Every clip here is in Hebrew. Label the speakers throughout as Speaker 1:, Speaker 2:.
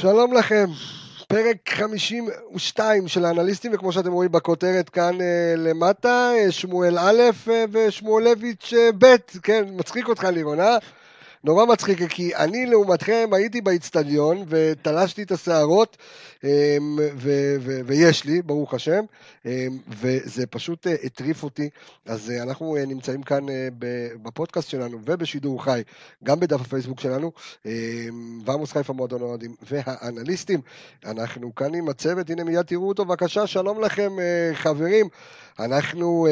Speaker 1: שלום לכם, פרק 52 של האנליסטים, וכמו שאתם רואים בכותרת כאן אה, למטה, אה, שמואל א' אה, ושמואלביץ' ב', כן, מצחיק אותך לירון, אה? נורא מצחיק, כי אני לעומתכם הייתי באיצטדיון ותלשתי את השערות, אמ, ו- ו- ויש לי, ברוך השם, אמ, וזה פשוט אה, הטריף אותי. אז אה, אנחנו אה, נמצאים כאן בפודקאסט שלנו ובשידור חי, גם בדף הפייסבוק שלנו, אמ, ועמוס חיפה מועדון אוהדים והאנליסטים. אנחנו כאן עם הצוות, הנה מיד תראו אותו, בבקשה, שלום לכם חברים. אנחנו...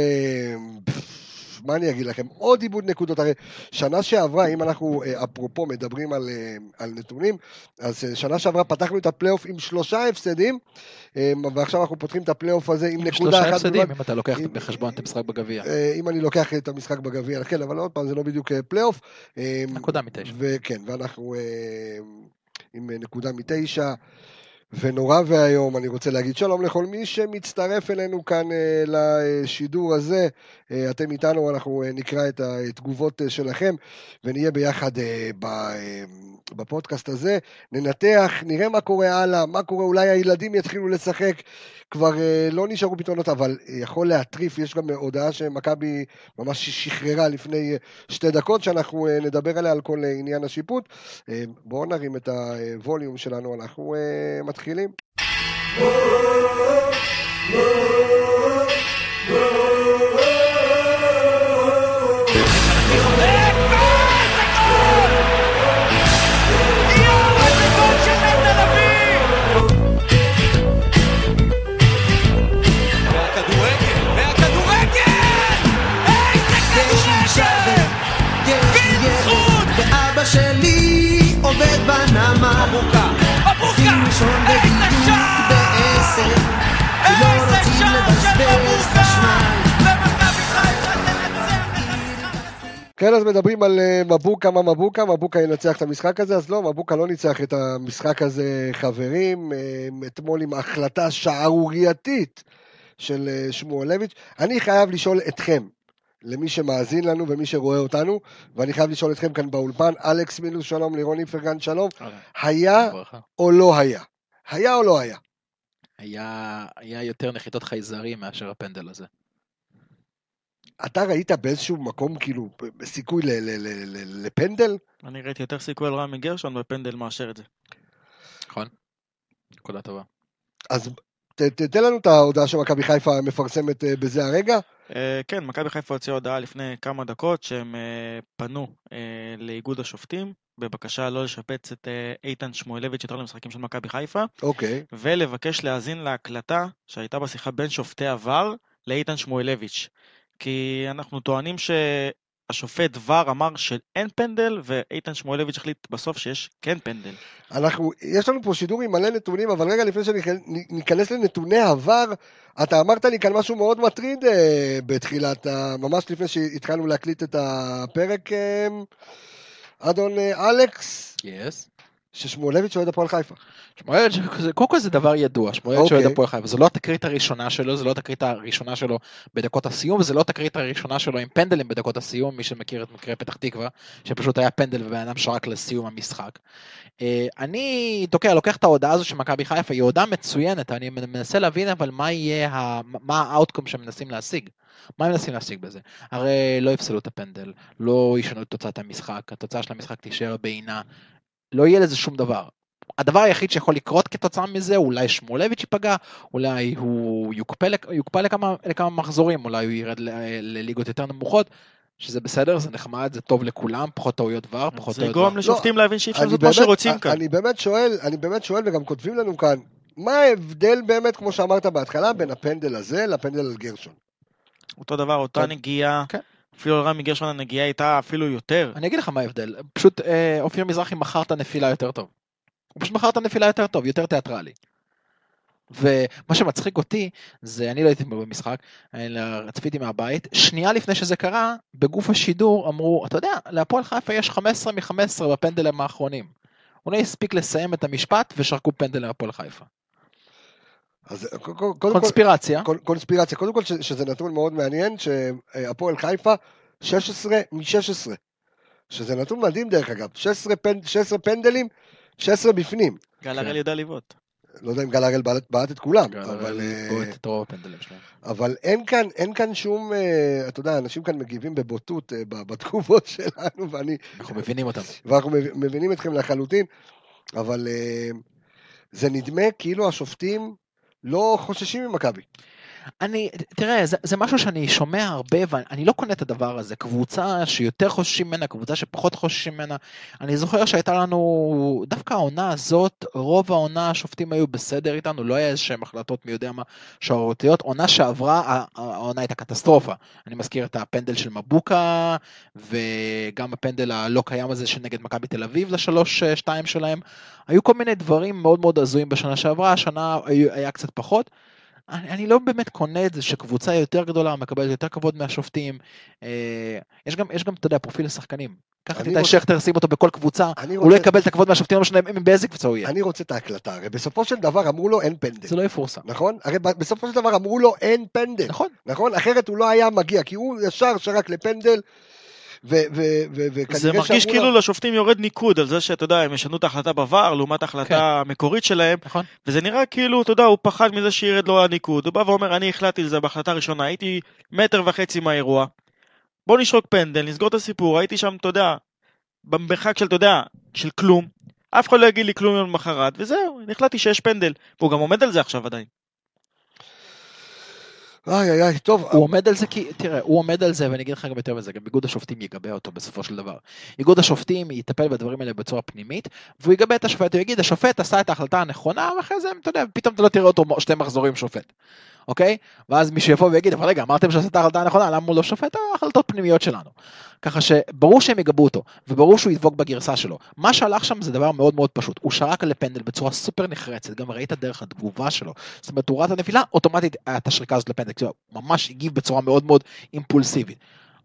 Speaker 1: מה אני אגיד לכם? עוד עיבוד נקודות. הרי שנה שעברה, אם אנחנו אה, אפרופו מדברים על, אה, על נתונים, אז אה, שנה שעברה פתחנו את הפלייאוף עם שלושה הפסדים, ועכשיו אנחנו פותחים את הפלייאוף הזה עם נקודה אחת.
Speaker 2: שלושה הפסדים, אם אתה לוקח עם, בחשבון את המשחק בגביע.
Speaker 1: אם אני לוקח את המשחק בגביע, כן, אבל עוד פעם, זה לא בדיוק פלייאוף.
Speaker 2: נקודה מתשע.
Speaker 1: וכן, ואנחנו עם נקודה מתשע. ונורא ואיום, אני רוצה להגיד שלום לכל מי שמצטרף אלינו כאן uh, לשידור הזה. Uh, אתם איתנו, אנחנו uh, נקרא את התגובות שלכם ונהיה ביחד בפודקאסט הזה. ננתח, נראה מה קורה הלאה, מה קורה, אולי הילדים יתחילו לשחק. כבר uh, לא נשארו פתרונות, אבל uh, יכול להטריף, יש גם הודעה שמכבי ממש שחררה לפני שתי דקות, שאנחנו נדבר עליה על כל עניין השיפוט. בואו נרים את הווליום שלנו, אנחנו מתחילים.
Speaker 3: שלי
Speaker 1: כן, אז מדברים על אה, מבוקה, מה מבוקה, מבוקה ינצח את המשחק הזה, אז לא, מבוקה לא ניצח את המשחק הזה, חברים. אה, אתמול עם החלטה שערורייתית של אה, שמואלביץ'. אני חייב לשאול אתכם, למי שמאזין לנו ומי שרואה אותנו, ואני חייב לשאול אתכם כאן באולפן, אלכס מילוס שלום, לירון איפרגן שלום, היה או לא היה? היה או לא היה?
Speaker 2: היה, היה יותר נחיתות חייזרים מאשר הפנדל הזה.
Speaker 1: אתה ראית באיזשהו מקום, כאילו, סיכוי לפנדל?
Speaker 4: אני ראיתי יותר סיכוי על רמי גרשון בפנדל מאשר את זה.
Speaker 2: נכון, נקודה טובה.
Speaker 1: אז תתן לנו את ההודעה שמכבי חיפה מפרסמת אה, בזה הרגע.
Speaker 4: אה, כן, מכבי חיפה הוציאה הודעה לפני כמה דקות שהם אה, פנו לאיגוד השופטים בבקשה לא לשפץ את איתן שמואלביץ' יותר למשחקים של מכבי חיפה.
Speaker 1: אוקיי.
Speaker 4: ולבקש להאזין להקלטה שהייתה בשיחה בין שופטי עבר לאיתן שמואלביץ'. כי אנחנו טוענים השופט ור אמר שאין פנדל, ואיתן שמואלביץ' החליט בסוף שיש כן פנדל.
Speaker 1: אנחנו, יש לנו פה שידור עם מלא נתונים, אבל רגע לפני שניכנס לנתוני עבר, אתה אמרת לי כאן משהו מאוד מטריד אה, בתחילת, ממש לפני שהתחלנו להקליט את הפרק, אה, אדון אה, אלכס.
Speaker 2: Yes.
Speaker 1: ששמואלביץ' אוהד הפועל חיפה.
Speaker 2: שמואלביץ', קודם כל זה דבר ידוע, שמואלביץ' אוהד הפועל חיפה, זו לא התקרית הראשונה שלו, זו לא התקרית הראשונה שלו בדקות הסיום, זו לא התקרית הראשונה שלו עם פנדלים בדקות הסיום, מי שמכיר את מקרה פתח תקווה, שפשוט היה פנדל ובן אדם שרק לסיום המשחק. אה, אני תוקע, לוקח את ההודעה הזו של מכבי חיפה, היא הודעה מצוינת, אני מנסה להבין אבל מה יהיה, מה האאוטקום שמנסים להשיג. מה הם מנסים להשיג בזה? הרי לא יפסלו את הפנדל, לא ישנו את תוצאת המשחק, התוצאה של המשחק תישאר בעינה, לא יהיה לזה שום דבר. הדבר היחיד שיכול לקרות כתוצאה מזה, אולי שמואלביץ' ייפגע, אולי הוא יוקפא, יוקפא לכמה, לכמה מחזורים, אולי הוא ירד לליגות יותר נמוכות, שזה בסדר, זה נחמד, זה טוב לכולם, פחות טעויות דבר, פחות טעויות
Speaker 4: דבר. זה יגרום לשופטים לא, להבין שאי אפשר לעשות מה שרוצים כאן.
Speaker 1: אני באמת שואל, אני באמת שואל, וגם כותבים לנו כאן, מה ההבדל באמת, כמו שאמרת בהתחלה, בין הפנדל הזה לפנדל על גרשון?
Speaker 4: אותו דבר, אותה נגיעה. כן. אפילו רמי גרשון הנגיעה הייתה אפילו יותר.
Speaker 2: אני אגיד לך מה ההבדל, פשוט אה, אופיר מזרחי מכר את הנפילה יותר טוב. הוא פשוט מכר את הנפילה יותר טוב, יותר תיאטרלי. ומה שמצחיק אותי, זה, אני לא הייתי במשחק, צפיתי מהבית, שנייה לפני שזה קרה, בגוף השידור אמרו, אתה יודע, להפועל חיפה יש 15 מ-15 בפנדלים האחרונים. הוא לא הספיק לסיים את המשפט ושרקו פנדל להפועל חיפה.
Speaker 1: אז
Speaker 2: קונספירציה.
Speaker 1: כל, קונספירציה. קודם כל שזה נתון מאוד מעניין, שהפועל חיפה 16 מ-16. שזה נתון מדהים דרך אגב, 16, פנ, 16 פנדלים, 16 בפנים.
Speaker 4: גל
Speaker 2: כן.
Speaker 4: הראל יודע לבעוט.
Speaker 1: לא יודע אם גל הראל בעט את כולם, אבל... אה. אבל אין כאן, אין כאן שום, אה, אתה יודע, אנשים כאן מגיבים בבוטות אה, בתגובות שלנו, ואני,
Speaker 2: אנחנו מבינים אותם.
Speaker 1: ואנחנו מב- מבינים אתכם לחלוטין, אבל אה, זה נדמה כאילו השופטים לא חוששים ממכבי.
Speaker 2: אני, תראה, זה, זה משהו שאני שומע הרבה, ואני לא קונה את הדבר הזה. קבוצה שיותר חוששים ממנה, קבוצה שפחות חוששים ממנה. אני זוכר שהייתה לנו, דווקא העונה הזאת, רוב העונה השופטים היו בסדר איתנו, לא היה איזה שהם החלטות מי יודע מה שערורייתיות. עונה שעברה, העונה הייתה קטסטרופה. אני מזכיר את הפנדל של מבוקה, וגם הפנדל הלא קיים הזה שנגד מכבי תל אביב לשלוש-שתיים שלהם. היו כל מיני דברים מאוד מאוד הזויים בשנה שעברה, השנה היה קצת פחות. אני, אני לא באמת קונה את זה שקבוצה יותר גדולה מקבלת יותר כבוד מהשופטים. אה, יש גם, יש גם, אתה יודע, פרופיל לשחקנים. קח את איתי שכטר, שים אותו בכל קבוצה, הוא לא
Speaker 1: רוצה,
Speaker 2: יקבל את הכבוד מהשופטים, לא משנה באיזה קבוצה הוא יהיה.
Speaker 1: אני רוצה את ההקלטה, הרי בסופו של דבר אמרו לו אין פנדל,
Speaker 2: זה לא יפורסם.
Speaker 1: נכון? הרי בסופו של דבר אמרו לו אין פנדל,
Speaker 2: נכון,
Speaker 1: נכון? אחרת הוא לא היה מגיע, כי הוא ישר שרק לפנדל, וכנראה
Speaker 4: זה מרגיש
Speaker 1: שאמרו
Speaker 4: כאילו
Speaker 1: לו-
Speaker 4: לשופטים יורד ניקוד על זה שאתה יודע, הם ישנו את ההחלטה בVAR לעומת ההחלטה
Speaker 2: כן.
Speaker 4: המקורית שלהם,
Speaker 2: נכון.
Speaker 4: וזה נראה כאילו, אתה יודע, הוא פחד מזה שירד לו הניקוד. הוא בא ואומר, אני החלטתי על זה בהחלטה הראשונה, הייתי מטר וחצי מהאירוע, בוא נשרוק פנדל, נסגור את הסיפור, הייתי שם, אתה יודע, במרחק של, אתה יודע, של כלום, אף אחד לא יגיד לי כלום יום למחרת, וזהו, החלטתי שיש פנדל, והוא גם עומד על זה עכשיו עדיין.
Speaker 1: איי איי איי, טוב,
Speaker 2: הוא עומד על זה כי, תראה, הוא עומד על זה, ואני אגיד לך גם יותר מזה, גם איגוד השופטים יגבה אותו בסופו של דבר. איגוד השופטים יטפל בדברים האלה בצורה פנימית, והוא יגבה את השופט, הוא יגיד, השופט עשה את ההחלטה הנכונה, ואחרי זה, אתה יודע, פתאום אתה לא תראה אותו שתי מחזורים שופט. אוקיי? ואז מישהו יבוא ויגיד, אבל רגע, אמרתם שעשה את ההחלטה הנכונה, למה הוא לא שופט? ההחלטות פנימיות שלנו. ככה שברור שהם יגבו אותו, וברור שהוא ידבוק בגרסה שלו. מה שהלך שם זה דבר מאוד מאוד פשוט, הוא שרק לפנדל בצורה סופר נחרצת, גם ראית דרך התגובה שלו. זאת אומרת, הוא ראה את הנפילה, אוטומטית את השריקה הזאת לפנדל, כאילו, הוא ממש הגיב בצורה מאוד מאוד אימפולסיבית.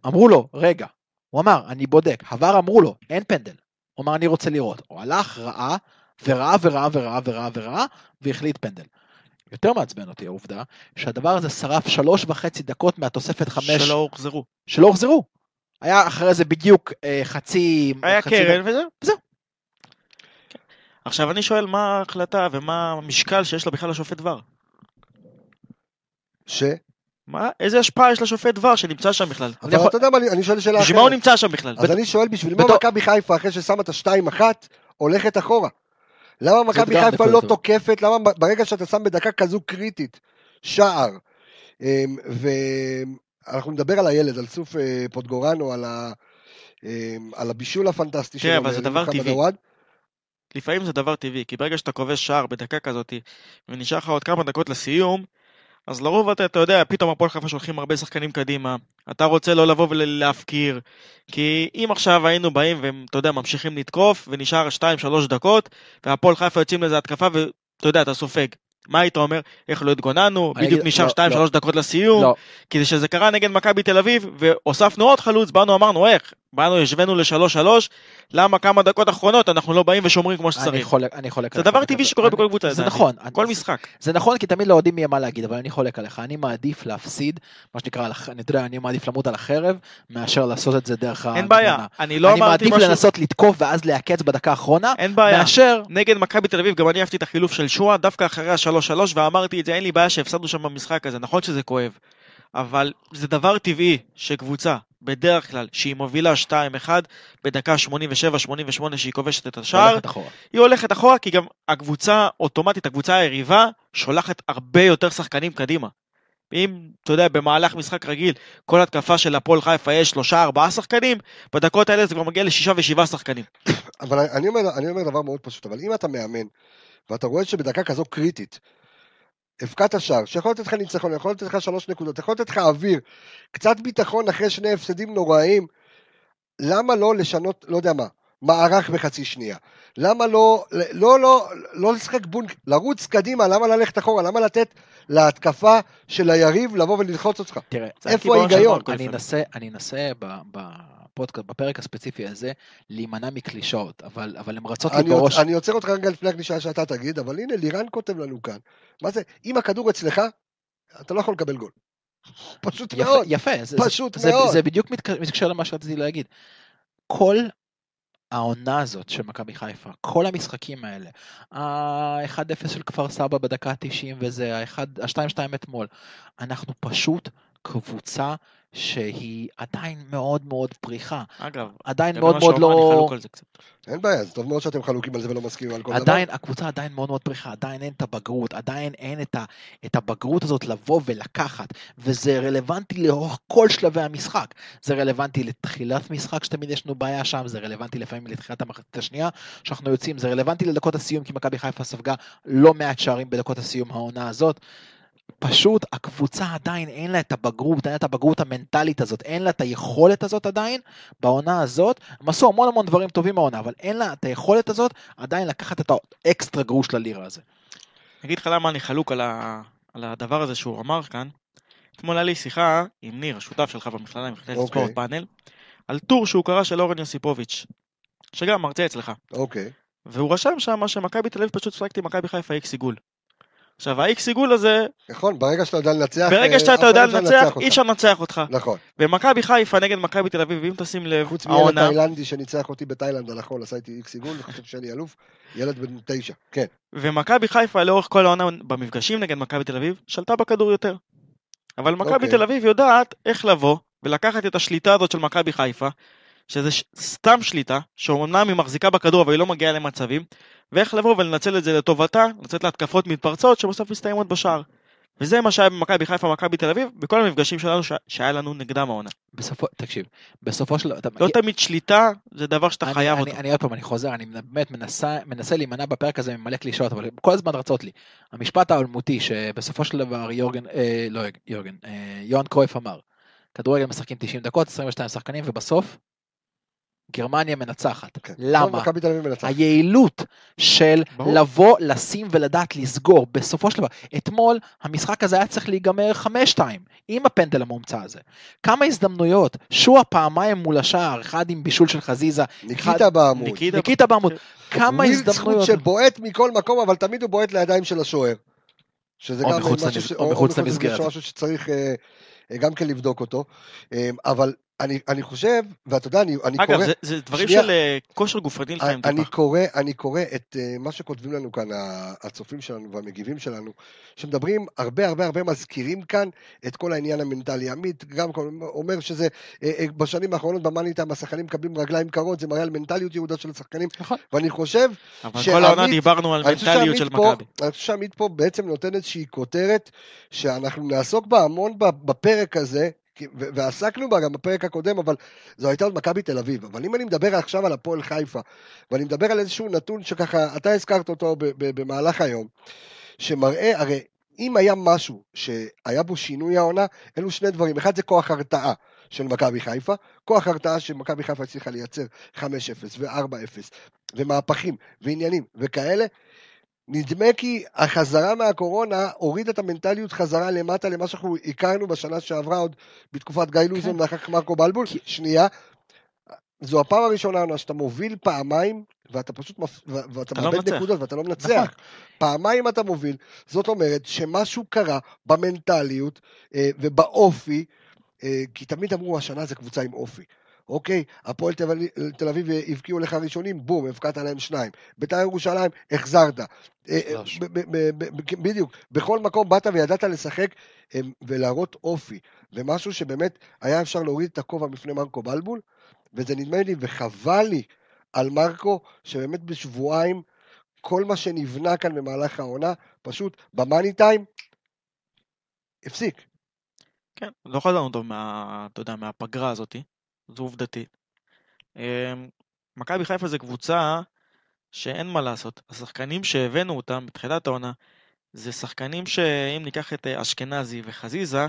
Speaker 2: אמרו לו, רגע, הוא אמר, אני בודק, עבר אמרו לו, אין פנדל. הוא אמר, אני רוצה לראות. הוא הלך, ראה, וראה וראה וראה וראה וראה, והחליט פנדל. יותר מעצבן אותי העובדה שהדבר הזה שרף שלוש וחצי דקות מהתוספת חמש
Speaker 4: שלא הוחזרו.
Speaker 2: שלא הוחזרו. היה אחרי זה בדיוק אה, חצי...
Speaker 4: היה
Speaker 2: חצי
Speaker 4: קרן וזהו.
Speaker 2: זהו.
Speaker 4: כן. עכשיו אני שואל מה ההחלטה ומה המשקל שיש לה בכלל לשופט דבר.
Speaker 1: ש...
Speaker 4: מה, איזה השפעה יש לשופט דבר שנמצא שם בכלל?
Speaker 1: אבל
Speaker 2: יכול-
Speaker 1: אתה יודע מה, אני- אני שואל שאלה
Speaker 4: בשביל מה הוא
Speaker 1: אחרת.
Speaker 4: נמצא שם בכלל?
Speaker 1: אז אני שואל, בשביל מה מכבי חיפה, אחרי ששמה את השתיים אחת, הולכת אחורה? למה מכבי חיפה לא. תוקפת? למה ברגע שאתה שם בדקה כזו קריטית שער, אמ, ואנחנו נדבר על הילד, על סוף אה, פוטגורנו, על ה- אמ, על הבישול הפנטסטי
Speaker 4: תראה, אבל זה דבר טבעי. לפעמים זה דבר טבעי, כי ברגע שאתה כובש שער בדקה כזאת, ונשאר לך עוד כמה דקות לסיום, אז לרוב אתה, אתה יודע, פתאום הפועל חיפה שולחים הרבה שחקנים קדימה, אתה רוצה לא לבוא ולהפקיר, כי אם עכשיו היינו באים ואתה יודע, ממשיכים לתקוף, ונשאר 2-3 דקות, והפועל חיפה יוצאים לאיזה התקפה, ואתה יודע, אתה סופג. מה היית אומר? איך לא התגוננו? בדיוק
Speaker 2: אגיד-
Speaker 4: נשאר
Speaker 2: לא,
Speaker 4: 2-3
Speaker 2: לא.
Speaker 4: דקות לסיום.
Speaker 2: לא,
Speaker 4: כי שזה קרה נגד מכבי תל אביב, והוספנו עוד חלוץ, באנו אמרנו איך, באנו השווינו לשלוש שלוש, למה כמה דקות אחרונות אנחנו לא באים ושומרים כמו
Speaker 2: אני
Speaker 4: שצריך.
Speaker 2: חולק, אני חולק
Speaker 4: זה דבר טבעי. שקורה
Speaker 2: אני-
Speaker 4: בכל קבוצה,
Speaker 2: זה. נכון,
Speaker 4: כל
Speaker 2: אני-
Speaker 4: משחק.
Speaker 2: זה נכון כי תמיד לאוהדים יהיה מה להגיד, אבל אני חולק עליך, אני מעדיף להפסיד, מה שנקרא, אני יודע, אני מעדיף למות על החרב, מאשר לעשות את זה דרך
Speaker 4: אין
Speaker 2: ההגנה.
Speaker 4: בעיה, אני לא
Speaker 2: אני
Speaker 4: אמרתי
Speaker 2: מעדיף
Speaker 4: משהו,
Speaker 2: לנסות לתקוף ואז לעקץ בדקה האחרונה,
Speaker 4: אין בעיה.
Speaker 2: מאשר,
Speaker 4: נגד מכבי תל אביב, גם אני אהבתי את החילוף של שועה, דווקא אחרי השלוש שלוש, ואמרתי את זה, אין לי בעיה שהפסדנו שם במשחק הזה, נכון שזה כואב, אבל זה דבר טבעי שקבוצה, בדרך כלל, שהיא מובילה 2-1, בדקה 87-88 שהיא כובשת את השער,
Speaker 2: הולכת אחורה.
Speaker 4: היא הולכת אחורה כי גם הקבוצה אוטומטית, הקבוצה היריבה, שולחת הרבה יותר שחקנים קדימה. אם, אתה יודע, במהלך משחק רגיל, כל התקפה של הפועל חיפה יש שלושה ארבעה שחקנים, בדקות האלה זה כבר מגיע לשישה ושבעה שחקנים.
Speaker 1: אבל אני אומר, אני אומר דבר מאוד פשוט, אבל אם אתה מאמן, ואתה רואה שבדקה כזו קריטית, הבקעת שער, שיכול לתת לך ניצחון, יכול לתת לך שלוש נקודות, יכול לתת לך אוויר, קצת ביטחון אחרי שני הפסדים נוראיים, למה לא לשנות, לא יודע מה, מערך בחצי שנייה? למה לא, לא, לא, לא לשחק בונק, לרוץ קדימה, למה ללכת אחורה? למה לתת להתקפה של היריב לבוא וללחוץ אותך?
Speaker 2: תראה,
Speaker 1: איפה ההיגיון?
Speaker 2: אני. אנסה, אני אנסה ב- בפודקאסט, בפרק הספציפי הזה, להימנע מקלישאות, אבל, אבל הן רצות לי בראש.
Speaker 1: אני עוצר אותך רגע לפני הקלישה שאתה תגיד, אבל הנה לירן כותב לנו כאן, מה זה, אם הכדור אצלך, אתה לא יכול לקבל גול. פשוט
Speaker 2: יפה,
Speaker 1: מאוד.
Speaker 2: יפה, זה,
Speaker 1: פשוט
Speaker 2: זה,
Speaker 1: מאוד.
Speaker 2: זה, זה בדיוק מתק- מתקשר למה שרציתי להגיד. כל העונה הזאת של מכבי חיפה, כל המשחקים האלה, ה-1-0 של כפר סבא בדקה ה-90 וזה, ה-2-2 אתמול, אנחנו פשוט קבוצה שהיא עדיין מאוד מאוד פריחה.
Speaker 4: אגב,
Speaker 2: עדיין מאוד מאוד
Speaker 4: אני
Speaker 2: לא...
Speaker 4: חלוק על זה קצת.
Speaker 1: אין בעיה, זה טוב מאוד שאתם חלוקים על זה ולא מסכימים על כל דבר.
Speaker 2: עדיין, הקבוצה עדיין מאוד מאוד פריחה, עדיין אין את הבגרות, עדיין אין את, ה, את הבגרות הזאת לבוא ולקחת, וזה רלוונטי לאורך כל שלבי המשחק. זה רלוונטי לתחילת משחק, שתמיד יש לנו בעיה שם, זה רלוונטי לפעמים לתחילת המחצית השנייה, שאנחנו יוצאים, זה רלוונטי לדקות הסיום, כי מכבי חיפה ספגה לא מעט שערים בדקות הסיום העונה הזאת. פשוט הקבוצה עדיין אין לה את הבגרות, אין לה את הבגרות המנטלית הזאת, אין לה את היכולת הזאת עדיין, בעונה הזאת, הם עשו המון המון דברים טובים בעונה, אבל אין לה את היכולת הזאת עדיין לקחת את האקסטרה גרוש ללירה הזה.
Speaker 4: אני אגיד לך למה אני חלוק על, ה... על הדבר הזה שהוא אמר כאן. אתמול היה לי שיחה עם ניר, השותף שלך במכללה, עם מכללת
Speaker 1: אוקיי.
Speaker 4: ספורט פאנל, על טור שהוא קרא של אורן יוסיפוביץ', שגם מרצה אצלך.
Speaker 1: אוקיי.
Speaker 4: והוא רשם שם שמכבי תל אביב פשוט צחקת עם מכבי חיפה איקס עיגול. עכשיו האיקס עיגול הזה,
Speaker 1: נכון, ברגע שאתה יודע לנצח...
Speaker 4: ברגע
Speaker 1: אה,
Speaker 4: שאתה יודע לנצח. אי אפשר לנצח אותך.
Speaker 1: נכון.
Speaker 4: ומכבי חיפה נגד מכבי תל אביב, אם תשים לב,
Speaker 1: חוץ מילד תאילנדי שניצח אותי בתאילנד החול, עשה איתי איקס עיגול, אני חושב שאני אלוף, ילד בן תשע, כן.
Speaker 4: ומכבי חיפה לאורך כל העונה במפגשים נגד מכבי תל אביב, שלטה בכדור יותר. אבל מכבי
Speaker 1: אוקיי.
Speaker 4: תל אביב יודעת איך לבוא ולקחת את השליטה הזאת של מכבי חיפה, שזה ש- סתם שליטה, שאומנם היא מחזיקה בכדור אבל היא לא מגיעה למצבים, ואיך לבוא ולנצל את זה לטובתה, לצאת להתקפות מתפרצות שבסוף מסתיימות בשער. וזה מה שהיה במכבי חיפה ומכבי תל אביב, בכל המפגשים שלנו ש... שהיה לנו נגדם העונה.
Speaker 2: בסופו, תקשיב, בסופו של... אתה,
Speaker 4: לא תמיד שליטה זה דבר שאתה
Speaker 2: אני,
Speaker 4: חייב
Speaker 2: אני,
Speaker 4: אותו.
Speaker 2: אני עוד פעם, אני חוזר, אני באמת מנסה, מנסה להימנע בפרק הזה ממלא קלישאות, אבל כל הזמן רצות לי. המשפט האלמותי שבסופו של דבר יורגן, אה, לא יורגן, אה, יוהאן קרויף אמר, כדורגל משחקים 90 דקות, 22 שחקנים, ובסוף גרמניה מנצחת.
Speaker 1: כן.
Speaker 2: למה?
Speaker 1: מכבי תל אביב מנצח.
Speaker 2: היעילות של
Speaker 4: ברור.
Speaker 2: לבוא, לשים ולדעת לסגור, בסופו של דבר, אתמול המשחק הזה היה צריך להיגמר 5-2, עם הפנדל המומצא הזה. כמה הזדמנויות, שועה פעמיים מול השער, אחד עם בישול של חזיזה,
Speaker 1: ניקיטה בעמוד.
Speaker 4: ניקיטה-
Speaker 2: ניקיטה בעמוד, כמה הזדמנויות.
Speaker 1: שבועט מכל מקום, אבל תמיד הוא בועט לידיים של השוער. שזה
Speaker 2: או
Speaker 1: גם
Speaker 2: מחוץ
Speaker 1: משהו ש-
Speaker 2: או מחוץ למסגרת.
Speaker 1: משהו שצריך אה, אה, גם כן לבדוק אותו. אה, אבל אני אני חושב, ואתה יודע, אני אני
Speaker 4: אגב,
Speaker 1: קורא...
Speaker 4: זה, זה דברים
Speaker 1: שנייה.
Speaker 4: של אה, כושר גופני לפעמים
Speaker 1: אני
Speaker 4: טיפה.
Speaker 1: קורא, אני קורא את uh, מה שכותבים לנו כאן הצופים שלנו והמגיבים שלנו, שמדברים הרבה הרבה הרבה מזכירים כאן את כל העניין המנטלי. עמית גם אומר שזה uh, uh, בשנים האחרונות במאניטיים השחקנים מקבלים רגליים קרות, זה מראה על מנטליות יהודה של השחקנים,
Speaker 2: נכון.
Speaker 1: ואני חושב,
Speaker 4: אבל
Speaker 1: שעמית-
Speaker 4: כל העונה דיברנו על
Speaker 1: אני
Speaker 4: מנטליות של מכבי.
Speaker 1: אני חושב שעמית פה בעצם נותן איזושהי כותרת שאנחנו נעסוק בה המון בפרק הזה. ועסקנו בה גם בפרק הקודם, אבל זו הייתה עוד מכבי תל אביב. אבל אם אני מדבר עכשיו על הפועל חיפה, ואני מדבר על איזשהו נתון שככה, אתה הזכרת אותו במהלך היום, שמראה, הרי אם היה משהו שהיה בו שינוי העונה, אלו שני דברים. אחד זה כוח הרתעה של מכבי חיפה, כוח הרתעה שמכבי חיפה הצליחה לייצר 5-0 ו-4-0, ומהפכים ועניינים וכאלה. נדמה כי החזרה מהקורונה הורידה את המנטליות חזרה למטה למה שאנחנו הכרנו בשנה שעברה עוד בתקופת גיא לוזון ואחר כך מרקו בלבול. שנייה, זו הפעם הראשונה שאתה מוביל פעמיים ואתה פשוט מפ... ואתה
Speaker 4: אתה לא
Speaker 1: מאבד
Speaker 4: מנצח.
Speaker 1: נקודות ואתה לא מנצח.
Speaker 2: נכון.
Speaker 1: פעמיים אתה מוביל, זאת אומרת שמשהו קרה במנטליות אה, ובאופי, אה, כי תמיד אמרו השנה זה קבוצה עם אופי. אוקיי, הפועל תל אביב- אביב הבקיעו לך ראשונים, בום, הבקעת להם שניים. בית"ר ירושלים, החזרת. אה, ב- בדיוק, בכל מקום באת וידעת לשחק אה, ולהראות אופי. ומשהו שבאמת היה אפשר להוריד את הכובע בפני מרקו בלבול, וזה נדמה לי, וחבל לי על מרקו, שבאמת בשבועיים, כל מה שנבנה כאן במהלך העונה, פשוט במאני טיים, הפסיק.
Speaker 4: כן, לא חזרנו טוב מה, אתה יודע, מהפגרה הזאת, זו עובדתית. אמ, מכבי חיפה זה קבוצה שאין מה לעשות. השחקנים שהבאנו אותם בתחילת העונה, זה שחקנים שאם ניקח את אה, אשכנזי וחזיזה,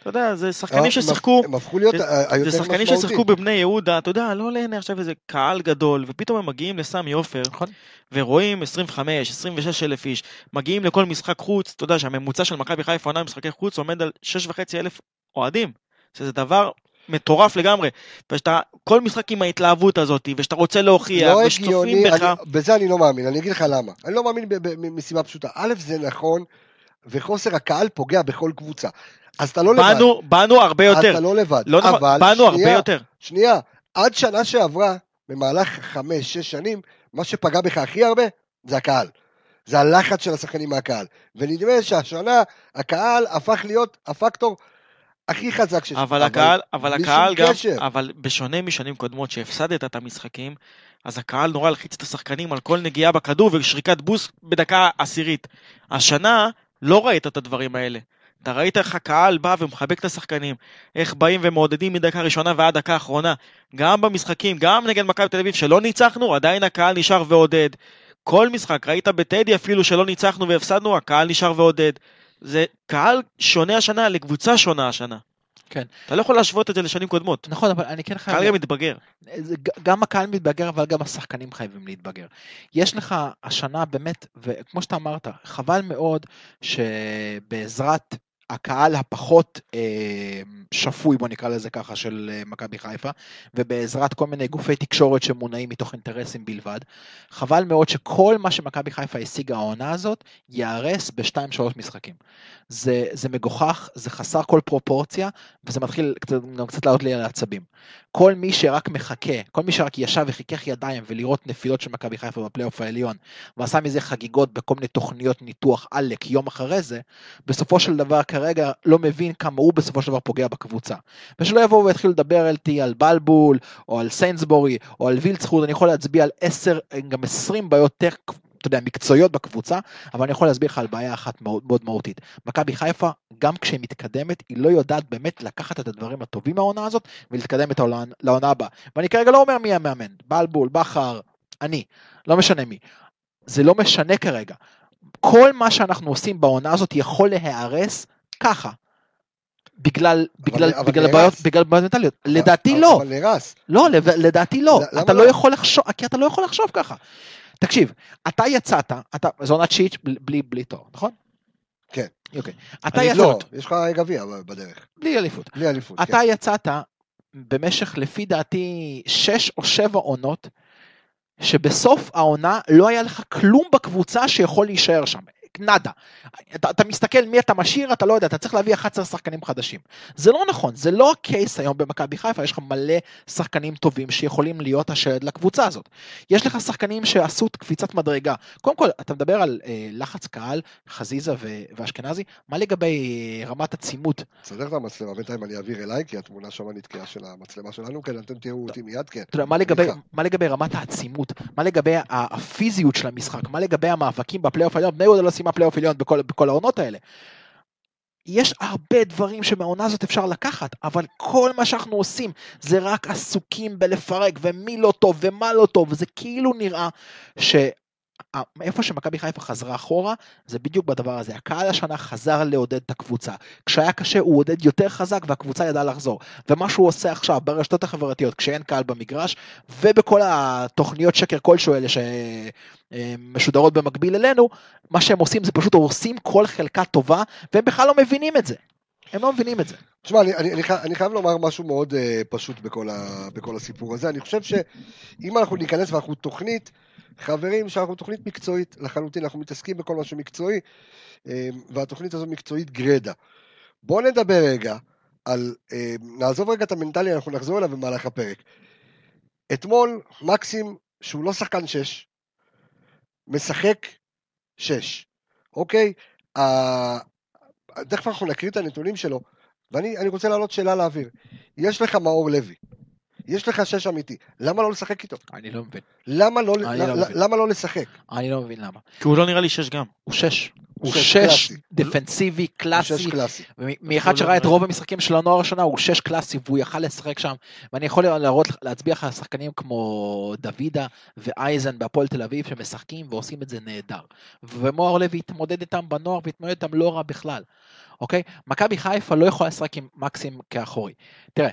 Speaker 4: אתה יודע, זה שחקנים
Speaker 1: הם-
Speaker 4: ששיחקו,
Speaker 1: הם הפכו להיות
Speaker 4: זה-
Speaker 1: ה- היותר
Speaker 4: זה שחקנים
Speaker 1: משמעותיים.
Speaker 4: ששיחקו בבני יהודה, אתה יודע, לא לעיני עכשיו איזה קהל גדול, ופתאום הם מגיעים לסמי עופר,
Speaker 2: נכון.
Speaker 4: ורואים 25, 26 אלף איש, מגיעים לכל משחק חוץ, אתה יודע שהממוצע של מכבי חיפה עונה במשחקי חוץ עומד על 6.5 אלף אוהדים, שזה דבר מטורף לגמרי, ושאתה, כל משחק עם ההתלהבות הזאת, ושאתה רוצה להוכיח,
Speaker 1: לא
Speaker 4: ושצופים
Speaker 1: הגיוני,
Speaker 4: בך,
Speaker 1: אני- בזה אני לא מאמין, אני אגיד לך למה. אני לא מאמין ב- ב- מסיבה פשוטה. א', זה נכון, וחוסר הקהל פוגע בכל קבוצה. אז אתה לא לבד.
Speaker 4: באנו, הרבה יותר,
Speaker 1: אתה לא לבד.
Speaker 4: לא
Speaker 1: אבל,
Speaker 4: באנו הרבה
Speaker 1: שנייה,
Speaker 4: יותר,
Speaker 1: שנייה, עד שנה שעברה, במהלך חמש, שש שנים, מה שפגע בך הכי הרבה זה הקהל. זה הלחץ של השחקנים מהקהל. ונדמה שהשנה הקהל הפך להיות הפקטור הכי חזק שיש.
Speaker 4: אבל הקהל, אבל הקהל גם,
Speaker 1: קשר.
Speaker 4: אבל בשונה משנים קודמות שהפסדת את המשחקים, אז הקהל נורא הלחיץ את השחקנים על כל נגיעה בכדור ושריקת בוסט בדקה עשירית. השנה לא ראית את הדברים האלה. אתה ראית איך הקהל בא ומחבק את השחקנים, איך באים ומעודדים מדקה ראשונה ועד דקה אחרונה. גם במשחקים, גם נגד מכבי תל אביב שלא ניצחנו, עדיין הקהל נשאר ועודד. כל משחק, ראית בטדי אפילו שלא ניצחנו והפסדנו, הקהל נשאר ועודד. זה קהל שונה השנה לקבוצה שונה השנה.
Speaker 2: כן.
Speaker 4: אתה לא יכול להשוות את זה לשנים קודמות.
Speaker 2: נכון, אבל אני כן חייב...
Speaker 4: קהל גם מתבגר.
Speaker 2: גם הקהל מתבגר, אבל גם השחקנים חייבים להתבגר. יש לך השנה באמת, וכמו שאתה אמרת, חבל מאוד שבעזרת הקהל הפחות אה, שפוי, בוא נקרא לזה ככה, של אה, מכבי חיפה, ובעזרת כל מיני גופי תקשורת שמונעים מתוך אינטרסים בלבד, חבל מאוד שכל מה שמכבי חיפה השיגה העונה הזאת, ייהרס בשתיים שלוש משחקים. זה, זה מגוחך, זה חסר כל פרופורציה, וזה מתחיל קצת, גם קצת לעלות לי על העצבים. כל מי שרק מחכה, כל מי שרק ישב וחיכך ידיים ולראות נפילות של מכבי חיפה בפלייאוף העליון, ועשה מזה חגיגות בכל מיני תוכניות ניתוח עלק יום אחרי זה, בסופו של דבר כרגע לא מבין כמה הוא בסופו של דבר פוגע בקבוצה. ושלא יבואו ויתחילו לדבר איתי על בלבול, או על סיינסבורי, או על וילצחורד, אני יכול להצביע על 10, גם 20 בעיות טכ... אתה יודע, מקצועיות בקבוצה, אבל אני יכול להסביר לך על בעיה אחת מאוד, מאוד מהותית. מכבי חיפה, גם כשהיא מתקדמת, היא לא יודעת באמת לקחת את הדברים הטובים מהעונה הזאת ולהתקדם איתה לעונה- לעונה הבאה. ואני כרגע לא אומר מי המאמן, בלבול, בכר, אני, לא משנה מי. זה לא משנה כרגע. כל מה שאנחנו עושים בעונה הזאת יכול להיהרס ככה. בגלל, בגלל,
Speaker 1: אבל
Speaker 2: בגלל
Speaker 1: נהרס.
Speaker 2: בעיות, בגלל בעיות מנטליות. לדעתי לא.
Speaker 1: אבל נהרס.
Speaker 2: לא, לדעתי לא.
Speaker 1: למה
Speaker 2: אתה
Speaker 1: לא?
Speaker 2: לא יכול לחשוב, כי אתה לא יכול לחשוב ככה. תקשיב, אתה יצאת, אתה, זו עונת שיט בלי, בלי, תואר, נכון?
Speaker 1: כן.
Speaker 2: אוקיי. אתה
Speaker 1: אני-
Speaker 2: יצאת,
Speaker 1: לא, יש לך גביע בדרך.
Speaker 2: בלי אליפות.
Speaker 1: בלי אליפות.
Speaker 2: אתה יצאת במשך, לפי דעתי, שש או שבע עונות, שבסוף העונה לא היה לך כלום בקבוצה שיכול להישאר שם. נאדה. אתה, אתה מסתכל מי אתה משאיר, אתה לא יודע, אתה צריך להביא 11 שחקנים חדשים. זה לא נכון, זה לא ה case היום במכבי חיפה, יש לך מלא שחקנים טובים שיכולים להיות השד לקבוצה הזאת. יש לך שחקנים שעשו קפיצת מדרגה. קודם כל, אתה מדבר על אה, לחץ קהל, חזיזה ו- ואשכנזי, מה לגבי אה, רמת עצימות?
Speaker 1: תסדר את המצלמה, בינתיים אני אעביר אליי, כי התמונה שם נתקעה של המצלמה שלנו, כן, אתם תראו אותי מיד, כן.
Speaker 2: אתה יודע, מה לגבי. מה לגבי רמת העצימות? מה לגבי הפיזיות של המשחק? מה לגבי המאבקים בפלייאוף העליון? בני יהודה לא סיימה פלייאוף עליון בכל, בכל העונות האלה. יש הרבה דברים שמהעונה הזאת אפשר לקחת, אבל כל מה שאנחנו עושים זה רק עסוקים בלפרק, ומי לא טוב ומה לא טוב, וזה כאילו נראה ש... איפה שמכבי חיפה חזרה אחורה, זה בדיוק בדבר הזה. הקהל השנה חזר לעודד את הקבוצה. כשהיה קשה הוא עודד יותר חזק והקבוצה ידעה לחזור. ומה שהוא עושה עכשיו ברשתות החברתיות, כשאין קהל במגרש, ובכל התוכניות שקר כלשהו האלה שמשודרות במקביל אלינו, מה שהם עושים זה פשוט הורסים כל חלקה טובה, והם בכלל לא מבינים את זה. הם לא מבינים את זה.
Speaker 1: תשמע, אני, אני, אני, אני חייב לומר משהו מאוד uh, פשוט בכל, ה, בכל הסיפור הזה. אני חושב שאם אנחנו ניכנס ואנחנו תוכנית, חברים, שאנחנו תוכנית מקצועית לחלוטין, אנחנו מתעסקים בכל מה שמקצועי, uh, והתוכנית הזו מקצועית גרדה. בואו נדבר רגע על, uh, נעזוב רגע את המנטלי, אנחנו נחזור אליו במהלך הפרק. אתמול, מקסים, שהוא לא שחקן שש, משחק שש, אוקיי? ה- תכף אנחנו נקריא את הנתונים שלו, ואני אני רוצה להעלות שאלה לאוויר. יש לך מאור לוי, יש לך שש אמיתי, למה לא לשחק איתו?
Speaker 2: אני לא מבין.
Speaker 1: למה לא,
Speaker 2: אני לא
Speaker 1: למה,
Speaker 2: מבין.
Speaker 1: למה לא לשחק?
Speaker 2: אני לא מבין למה.
Speaker 4: כי הוא לא נראה לי שש גם.
Speaker 2: הוא שש. הוא
Speaker 1: שש
Speaker 2: שש
Speaker 1: קלאסי.
Speaker 2: דפנסיבי,
Speaker 1: הוא
Speaker 2: קלאסי,
Speaker 1: שש קלאסי.
Speaker 2: מאחד שראה את
Speaker 4: לא-
Speaker 2: רוב המשחקים של הנוער השנה הוא שש קלאסי והוא יכל לשחק שם ואני יכול להראות להצביע לך על שחקנים כמו דוידה ואייזן בהפועל תל אביב שמשחקים ועושים את זה נהדר ומואר לוי התמודד איתם בנוער והתמודד איתם לא רע בכלל. אוקיי? מכבי חיפה לא יכולה לשחק עם מקסים כאחורי. תראה,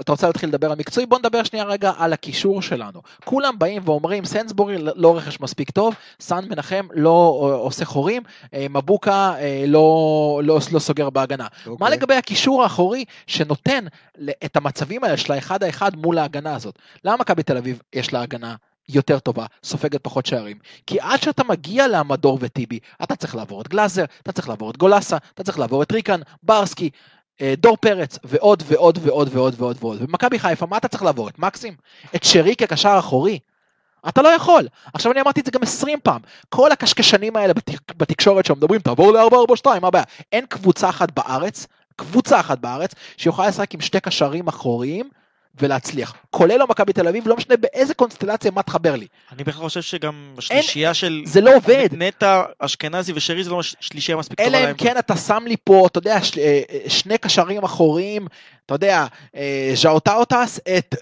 Speaker 2: אתה רוצה להתחיל לדבר על מקצועי? בוא נדבר שנייה רגע על הקישור שלנו. כולם באים ואומרים סנסבורי לא רכש מספיק טוב, סאן מנחם לא עושה חורים, אה, מבוקה אה, לא, לא, לא סוגר בהגנה. מה
Speaker 1: אוקיי.
Speaker 2: לגבי הקישור האחורי שנותן את המצבים האלה של האחד האחד מול ההגנה הזאת? למה מכבי תל אביב יש לה הגנה יותר טובה, סופגת פחות שערים? כי עד שאתה מגיע לעמדור וטיבי, אתה צריך לעבור את גלאזר, אתה צריך לעבור את גולסה, אתה צריך לעבור את ריקן, ברסקי. אה, דור פרץ ועוד ועוד ועוד ועוד ועוד ועוד. ומכבי חיפה, מה אתה צריך לעבור? את מקסים? את שרי כקשר אחורי? אתה לא יכול. עכשיו אני אמרתי את זה גם 20 פעם. כל הקשקשנים האלה בתק... בתקשורת שמדברים, תעבור ל-442, מה הבעיה? אין קבוצה אחת בארץ, קבוצה אחת בארץ, שיכולה לשחק עם שתי קשרים אחוריים ולהצליח. כולל לא מכבי תל אביב, לא משנה באיזה קונסטלציה, מה תחבר לי.
Speaker 4: אני בכלל חושב שגם השלישייה של
Speaker 2: זה לא עובד.
Speaker 4: נטע, אשכנזי ושרי זה לא שלישייה מספיק טובה
Speaker 2: אלא
Speaker 4: להם.
Speaker 2: אם כן אתה שם לי פה, אתה יודע, אה, אה, שני קשרים אחוריים, אתה יודע, אה, ז'אוטאוטס את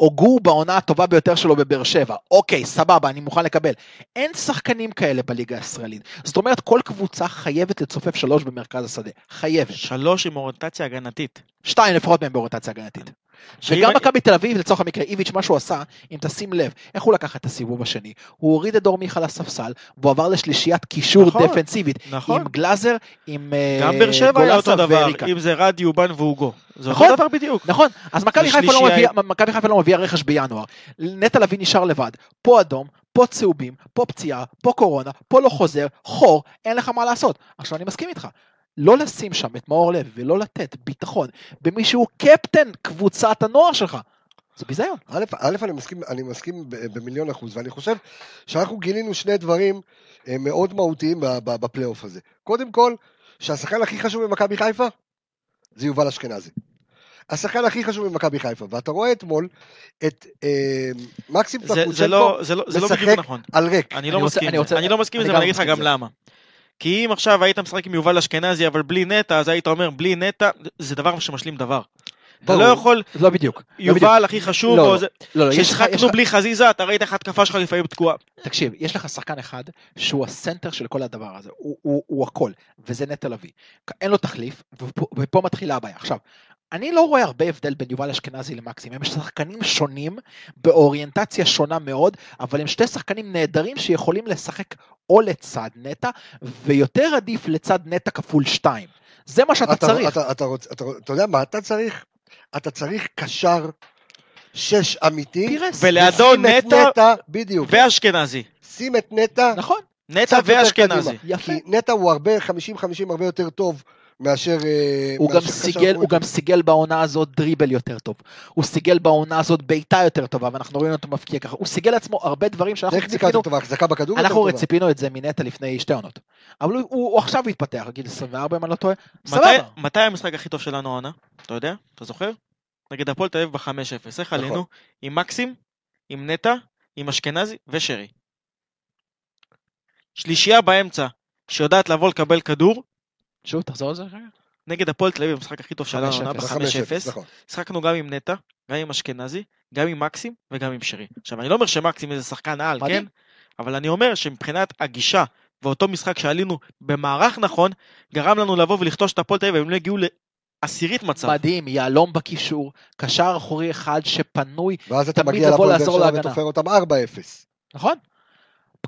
Speaker 2: אוגו בעונה הטובה ביותר שלו בבאר שבע. אוקיי, סבבה, אני מוכן לקבל. אין שחקנים כאלה בליגה הישראלית. זאת אומרת, כל קבוצה חייבת לצופף שלוש במרכז השדה. חייבת.
Speaker 4: שלוש עם אוריינטציה הגנתית.
Speaker 2: שתיים לפחות מהם באוריינטציה הגנתית. וגם מכבי תל אביב, לצורך המקרה, איביץ', מה שהוא עשה, אם תשים לב, איך הוא לקח את הסיבוב השני? הוא הוריד את דור מיכה לספסל, והוא עבר לשלישיית קישור
Speaker 4: נכון,
Speaker 2: דפנסיבית.
Speaker 4: נכון.
Speaker 2: עם גלאזר, עם אה,
Speaker 4: גם באר שבע היה אותו דבר,
Speaker 2: ואריקה.
Speaker 4: אם זה רדי, אובן והוגו. זה
Speaker 2: נכון.
Speaker 4: אותו דבר בדיוק.
Speaker 2: נכון, אז מכבי חיפה, לא מביאה, לא מביאה רכש בינואר. נטע לביא נשאר לבד. פה אדום, פה צהובים, פה פציעה, פה קורונה, פה לא חוזר, חור, אין לך מה לעשות. עכשיו אני מסכים איתך. לא לשים שם את מאור לב ולא לתת ביטחון במי שהוא קפטן קבוצת הנוער שלך. זה ביזיון.
Speaker 1: א', א', אני מסכים, אני מסכים במיליון אחוז, ואני חושב שאנחנו גילינו שני דברים אה, מאוד מהותיים ב- ב- בפלייאוף הזה. קודם כל, שהשחקן הכי חשוב במכבי חיפה זה יובל אשכנזי. השחקן הכי חשוב במכבי חיפה, ואתה רואה אתמול את אה, מקסים
Speaker 4: זה- זה
Speaker 1: פקוצ'נקו
Speaker 4: לא- זה לא- לא
Speaker 1: משחק
Speaker 4: בדיוק נכון.
Speaker 1: על ריק.
Speaker 4: אני
Speaker 2: אני
Speaker 4: לא
Speaker 2: רוצה-
Speaker 4: מסכים
Speaker 2: אני רוצה-
Speaker 4: זה. אני לא מסכים עם
Speaker 2: אני
Speaker 4: זה,
Speaker 2: גם
Speaker 4: ואני אגיד לך גם. למה. כי אם עכשיו היית משחק עם יובל אשכנזי, אבל בלי נטע, אז היית אומר, בלי נטע, זה דבר שמשלים דבר. אתה. לא יכול,
Speaker 2: לא בדיוק. לא בדיוק.
Speaker 4: יובל הכי חשוב,
Speaker 2: לא,
Speaker 4: או
Speaker 2: לא. לא,
Speaker 4: בלי חזיזה, אתה ראית איך ההתקפה שלך לפעמים תקועה.
Speaker 2: תקשיב, יש לך שחקן אחד שהוא הסנטר של כל הדבר הזה, הוא, הכל, וזה נטע לביא. אין לו תחליף, ופה מתחילה הבעיה. עכשיו, אני לא רואה הרבה הבדל בין יובל אשכנזי למקסים, הם שחקנים שונים, באוריינטציה שונה מאוד, אבל הם שתי שחקנים נהדרים שיכולים לשחק או לצד נטע, ויותר עדיף לצד נטע כפול שתיים. זה מה שאתה
Speaker 1: אתה,
Speaker 2: צריך.
Speaker 1: אתה, אתה, רוצ- אתה, אתה יודע מה אתה צריך? אתה צריך קשר שש אמיתי.
Speaker 2: פירס.
Speaker 4: ולידו נטע
Speaker 1: נטע, בדיוק.
Speaker 4: ואשכנזי.
Speaker 1: שים את נטע
Speaker 2: נכון,
Speaker 4: נטע ואשכנזי.
Speaker 1: כי נטע הוא הרבה, 50-50 הרבה יותר טוב מאשר... אה,
Speaker 2: הוא גם,
Speaker 1: מאשר קשר
Speaker 2: סיגל. הוא גם סיגל בעונה הזאת דריבל יותר טוב. הוא סיגל בעונה הזאת בעיטה יותר טובה, ואנחנו רואים אותו מבקיע ככה. הוא סיגל לעצמו הרבה דברים שאנחנו ציפינו,
Speaker 1: טובה, החזקה בכדור יותר
Speaker 2: אנחנו
Speaker 1: טובה.
Speaker 2: ציפינו את זה מנטע לפני שתי עונות. אבל הוא, הוא, הוא עכשיו התפתח, גיל 24 אם אני לא טועה.
Speaker 4: מתי-
Speaker 2: סבבה.
Speaker 4: מתי המשחק הכי טוב שלנו העונה? אתה יודע? אתה זוכר? נגד הפועל תל אביב ב-5-0. איך
Speaker 1: נכון.
Speaker 4: עלינו? עם מקסים, עם נטע, עם אשכנזי ושרי. שלישייה באמצע, שיודעת לבוא לקבל כדור,
Speaker 2: שוב, תחזור על זה רגע.
Speaker 4: נגד הפועל תל אביב, המשחק הכי טוב שלנו
Speaker 2: 5-0.
Speaker 4: העונה
Speaker 1: ב-5-0,
Speaker 4: ב-5-0.
Speaker 1: נכון.
Speaker 4: שיחקנו גם עם נטע, גם עם אשכנזי, גם עם מקסים וגם עם שרי. עכשיו, אני לא אומר שמקסים איזה שחקן על. כן? אבל אני אומר שמבחינת הגישה ואותו משחק שעלינו במערך נכון, גרם לנו לבוא ולכתוש את הפועל תל אביב, הם לא הגיעו לעשירית מצב.
Speaker 2: מדהים, יהלום בקישור, קשר אחורי אחד שפנוי,
Speaker 1: ואז אתה
Speaker 2: תמיד
Speaker 1: מגיע
Speaker 2: לבוא
Speaker 1: להפועל באר
Speaker 2: לעזור
Speaker 1: שבע
Speaker 2: להגנה.
Speaker 1: ותופר אותם 4-0.
Speaker 2: נכון?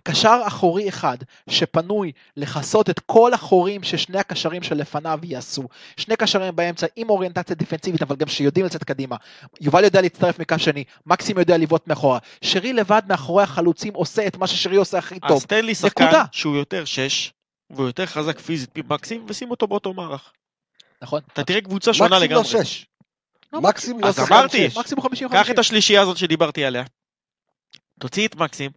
Speaker 2: קשר אחורי אחד שפנוי לכסות את כל החורים ששני הקשרים שלפניו יעשו. שני קשרים באמצע עם אוריינטציה דיפנסיבית אבל גם שיודעים לצאת קדימה. יובל יודע להצטרף מקו שני, מקסים יודע לבעוט מאחורה. שרי לבד מאחורי החלוצים עושה את מה ששרי עושה הכי טוב.
Speaker 4: אז תן לי שחקן
Speaker 2: נקודה.
Speaker 4: שהוא יותר שש, והוא יותר חזק פיזית ממקסים, ושים אותו באותו מערך.
Speaker 2: נכון?
Speaker 4: אתה תראה קבוצה שונה
Speaker 1: מקסים לא
Speaker 4: לגמרי.
Speaker 1: 6.
Speaker 2: לא,
Speaker 1: מקסים לא
Speaker 4: אז
Speaker 1: שחקן
Speaker 4: אמרתי.
Speaker 1: שש.
Speaker 2: מקסימום 50
Speaker 4: קח את השלישייה הזאת שדיברתי עליה, תוציא את מקסים,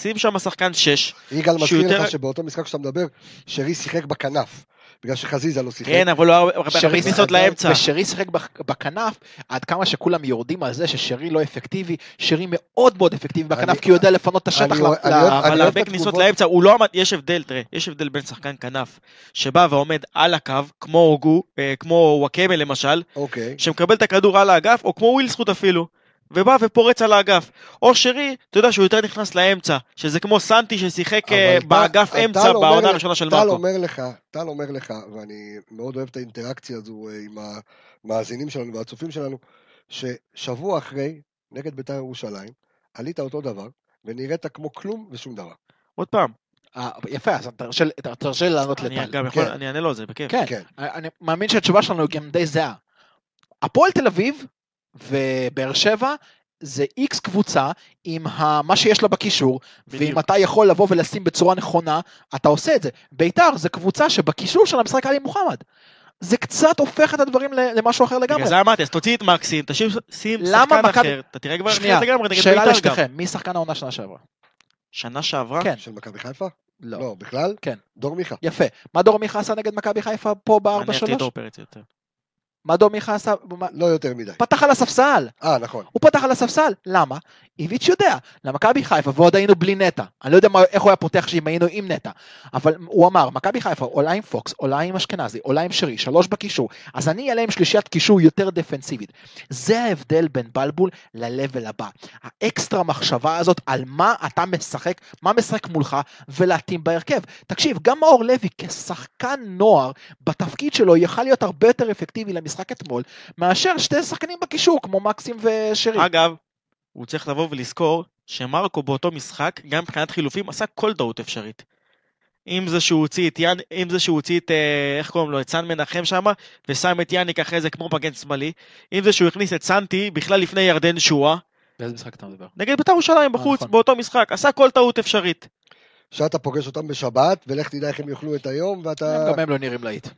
Speaker 4: שים שם שחקן שש,
Speaker 1: יגאל
Speaker 4: שהוא
Speaker 1: מזכיר
Speaker 4: יותר-
Speaker 1: לך שבאותו משחק שאתה מדבר, שרי שיחק בכנף, בגלל שחזיזה לא שיחק.
Speaker 4: כן, אבל לא הרבה כניסות לאמצע.
Speaker 2: ושרי שיחק בכ- בכנף, עד כמה שכולם יורדים על זה ששרי לא אפקטיבי, שרי מאוד מאוד אפקטיבי בכנף,
Speaker 1: אני-
Speaker 2: כי הוא יודע לפנות את השטח.
Speaker 4: אבל הרבה כניסות. לאמצע, הוא לא עמד, יש הבדל, תראה, יש הבדל בין שחקן כנף, שבא ועומד על הקו, כמו הוגו, אה, כמו וואקמה למשל,
Speaker 1: אוקיי.
Speaker 4: שמקבל את הכדור על האגף, או כמו ווילסקוט אפילו, ובא ופורץ על האגף. או שרי, אתה יודע שהוא יותר נכנס לאמצע, שזה כמו סנטי ששיחק אה,
Speaker 1: אבל טל-
Speaker 4: באגף
Speaker 1: טל
Speaker 4: אמצע
Speaker 1: אומר
Speaker 4: בעונה הראשונה של
Speaker 1: טל
Speaker 4: מרקו.
Speaker 1: אומר לך, טל אומר לך, ואני מאוד אוהב את האינטראקציה הזו אה, עם המאזינים שלנו והצופים שלנו, ששבוע אחרי, נגד בית"ר ירושלים, עלית אותו דבר, ונראית כמו כלום ושום דבר.
Speaker 4: עוד פעם,
Speaker 2: אה, יפה, אז תרשה לי- תרשה לי לענות
Speaker 4: אני
Speaker 2: לטל.
Speaker 4: גם יכול,
Speaker 1: כן.
Speaker 4: אני אענה לו על זה, בכיף.
Speaker 2: כן,
Speaker 1: כן.
Speaker 2: אני מאמין שהתשובה שלנו היא גם די זהה. הפועל תל אביב ובאר שבע זה איקס קבוצה עם ה- מה שיש לה בקישור,
Speaker 4: בדיוק.
Speaker 2: ואם אתה יכול לבוא ולשים בצורה נכונה, אתה עושה את זה. ביתר זה קבוצה שבקישור שלה משחק עלי מוחמד. זה קצת הופך את הדברים ל- למשהו אחר לגמרי.
Speaker 4: בגלל זה אמרתי, אז תוציא את מקסים, תשים שחקן אחר, אתה תראה כבר
Speaker 2: שנייה,
Speaker 4: לגמרי נגד
Speaker 2: שאלה
Speaker 4: בית"ר גם.
Speaker 2: לשניכם, מי שחקן העונה שנה שעברה?
Speaker 4: שנה שעברה?
Speaker 2: כן.
Speaker 1: של מכבי חיפה?
Speaker 2: לא.
Speaker 1: לא, בכלל?
Speaker 2: כן.
Speaker 1: דור מיכה.
Speaker 2: יפה. מה דור מיכה עשה נגד מכבי חיפה פה
Speaker 4: אני אהבתי את
Speaker 2: ב-4-3?
Speaker 4: דור פרץ יותר.
Speaker 2: מה דור מיכה עשה?
Speaker 1: לא יותר מדי.
Speaker 2: פתח על הספסל.
Speaker 1: אה, נכון.
Speaker 2: הוא פתח על הספסל, למה? איביץ' יודע, למכבי חיפה, ועוד היינו בלי נטע. אני לא יודע מה, איך הוא היה פותח שאם היינו עם נטע, אבל הוא אמר, מכבי חיפה עולה עם פוקס, עולה עם אשכנזי, עולה עם שרי, שלוש בקישור, אז אני אעלה עם שלישיית קישור יותר דפנסיבית. זה ההבדל בין בלבול ל-level הבא. האקסטרה מחשבה הזאת על מה אתה משחק, מה משחק מולך, ולהתאים בהרכב. תקשיב, גם מאור לוי כשחקן נוער, בתפקיד שלו יכל להיות הרבה יותר אפקטיבי למשחק אתמול, מאשר שתי שחקנים בקישור, כמו מקסים ושרי.
Speaker 4: אגב, הוא צריך לבוא ולזכור שמרקו באותו משחק, גם מבחינת חילופים, עשה כל טעות אפשרית. אם זה שהוא הוציא את יאן, אם זה שהוא הוציא את, אה, איך קוראים לו, את סן מנחם שם, ושם את יאניק אחרי זה כמו מגן שמאלי, אם זה שהוא הכניס את סנטי בכלל לפני ירדן שואה,
Speaker 2: באיזה משחק אתה מדבר?
Speaker 4: נגד בית"ר ירושלים בחוץ,
Speaker 2: נכון.
Speaker 4: באותו משחק, עשה כל טעות אפשרית.
Speaker 1: שאתה פוגש אותם בשבת, ולך תדע איך הם יאכלו את היום, ואתה...
Speaker 2: גם הם לא נראים להיט.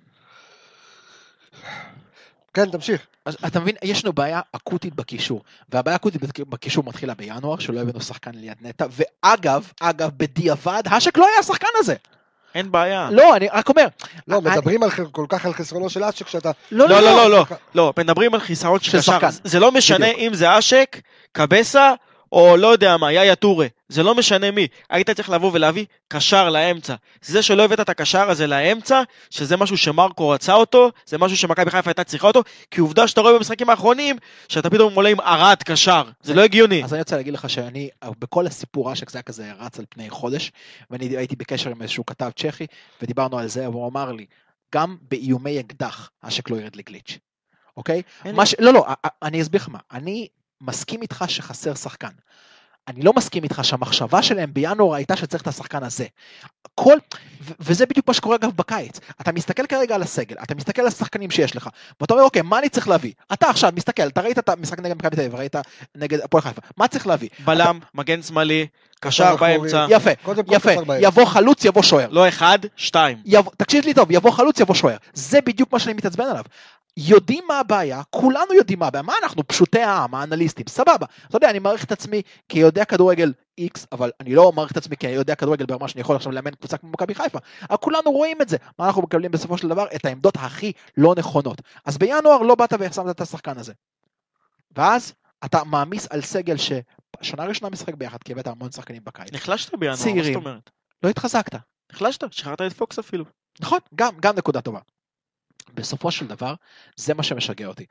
Speaker 1: כן, תמשיך.
Speaker 2: אז אתה מבין, יש לנו בעיה אקוטית בקישור, והבעיה האקוטית בק- בקישור מתחילה בינואר, שלא הבאנו שחקן ליד נטע, ואגב, אגב, בדיעבד, האשק לא היה השחקן הזה.
Speaker 4: אין בעיה.
Speaker 2: לא, אני רק אומר,
Speaker 1: לא,
Speaker 2: אני-
Speaker 1: מדברים על כל כך על חסרונו של אצ'ק, שאתה...
Speaker 2: לא,
Speaker 4: לא, לא, לא, לא, לא, מדברים על חיסרון של.
Speaker 2: שחקן.
Speaker 4: זה לא משנה
Speaker 2: בדיוק.
Speaker 4: אם זה אשק, קבסה, או לא יודע מה, יאיה טורה. זה לא משנה מי. היית צריך לבוא ולהביא קשר לאמצע. זה שלא הבאת את הקשר הזה לאמצע, שזה משהו שמרקו רצה אותו, זה משהו שמכבי חיפה הייתה צריכה אותו, כי עובדה שאתה רואה במשחקים האחרונים, שאתה פתאום עולה עם ארד קשר. זה לא הגיוני.
Speaker 2: אז אני רוצה להגיד לך שאני, בכל הסיפור אשק זה היה כזה רץ על פני חודש, ואני הייתי בקשר עם איזשהו כתב צ'כי, ודיברנו על זה, והוא אמר לי, גם באיומי אקדח, אשק לא ירד לגליץ', אוקיי? מה ש... לא, לא, אני אסביר לך מה. אני מסכים איתך שחסר שחקן. אני לא מסכים איתך שהמחשבה שלהם בינואר הייתה שצריך את השחקן הזה. כל, ו- וזה בדיוק מה שקורה אגב בקיץ. אתה מסתכל כרגע על הסגל, אתה מסתכל על השחקנים שיש לך, ואתה אומר, אוקיי, מה אני צריך להביא? אתה עכשיו מסתכל, אתה ראית את המשחק נגד מכבי תל אביב, ראית נגד הפועל חיפה, מה צריך להביא?
Speaker 4: בלם, מגן שמאלי, קשר. באמצע.
Speaker 2: יפה, יפה. יבוא חלוץ, יבוא שוער.
Speaker 4: לא אחד, שתיים.
Speaker 2: יבוא, תקשיב לי טוב, יבוא חלוץ, יבוא שוער. זה בדיוק מה שאני מתעצבן עליו. יודעים מה הבעיה, כולנו יודעים מה הבעיה, מה אנחנו פשוטי העם, האנליסטים, סבבה. אתה יודע, אני מעריך את עצמי כיודע כדורגל X, אבל אני לא מעריך את עצמי כיודע כדורגל ברמה שאני יכול עכשיו לאמן קבוצה כמו מכבי חיפה. אבל כולנו רואים את זה, מה אנחנו מקבלים בסופו של דבר? את העמדות הכי לא נכונות. אז בינואר לא באת ושמת את השחקן הזה. ואז אתה מעמיס על סגל ששנה ראשונה משחק ביחד, כי הבאת המון שחקנים בקיץ.
Speaker 4: נחלשת בינואר, מה זאת
Speaker 2: צעירים.
Speaker 4: אומרת?
Speaker 2: לא התחזקת.
Speaker 4: נחלשת, שחררת את פוקס אפילו.
Speaker 2: נכון, גם, גם נקודה טובה. בסופו של דבר, זה מה שמשגע אותי.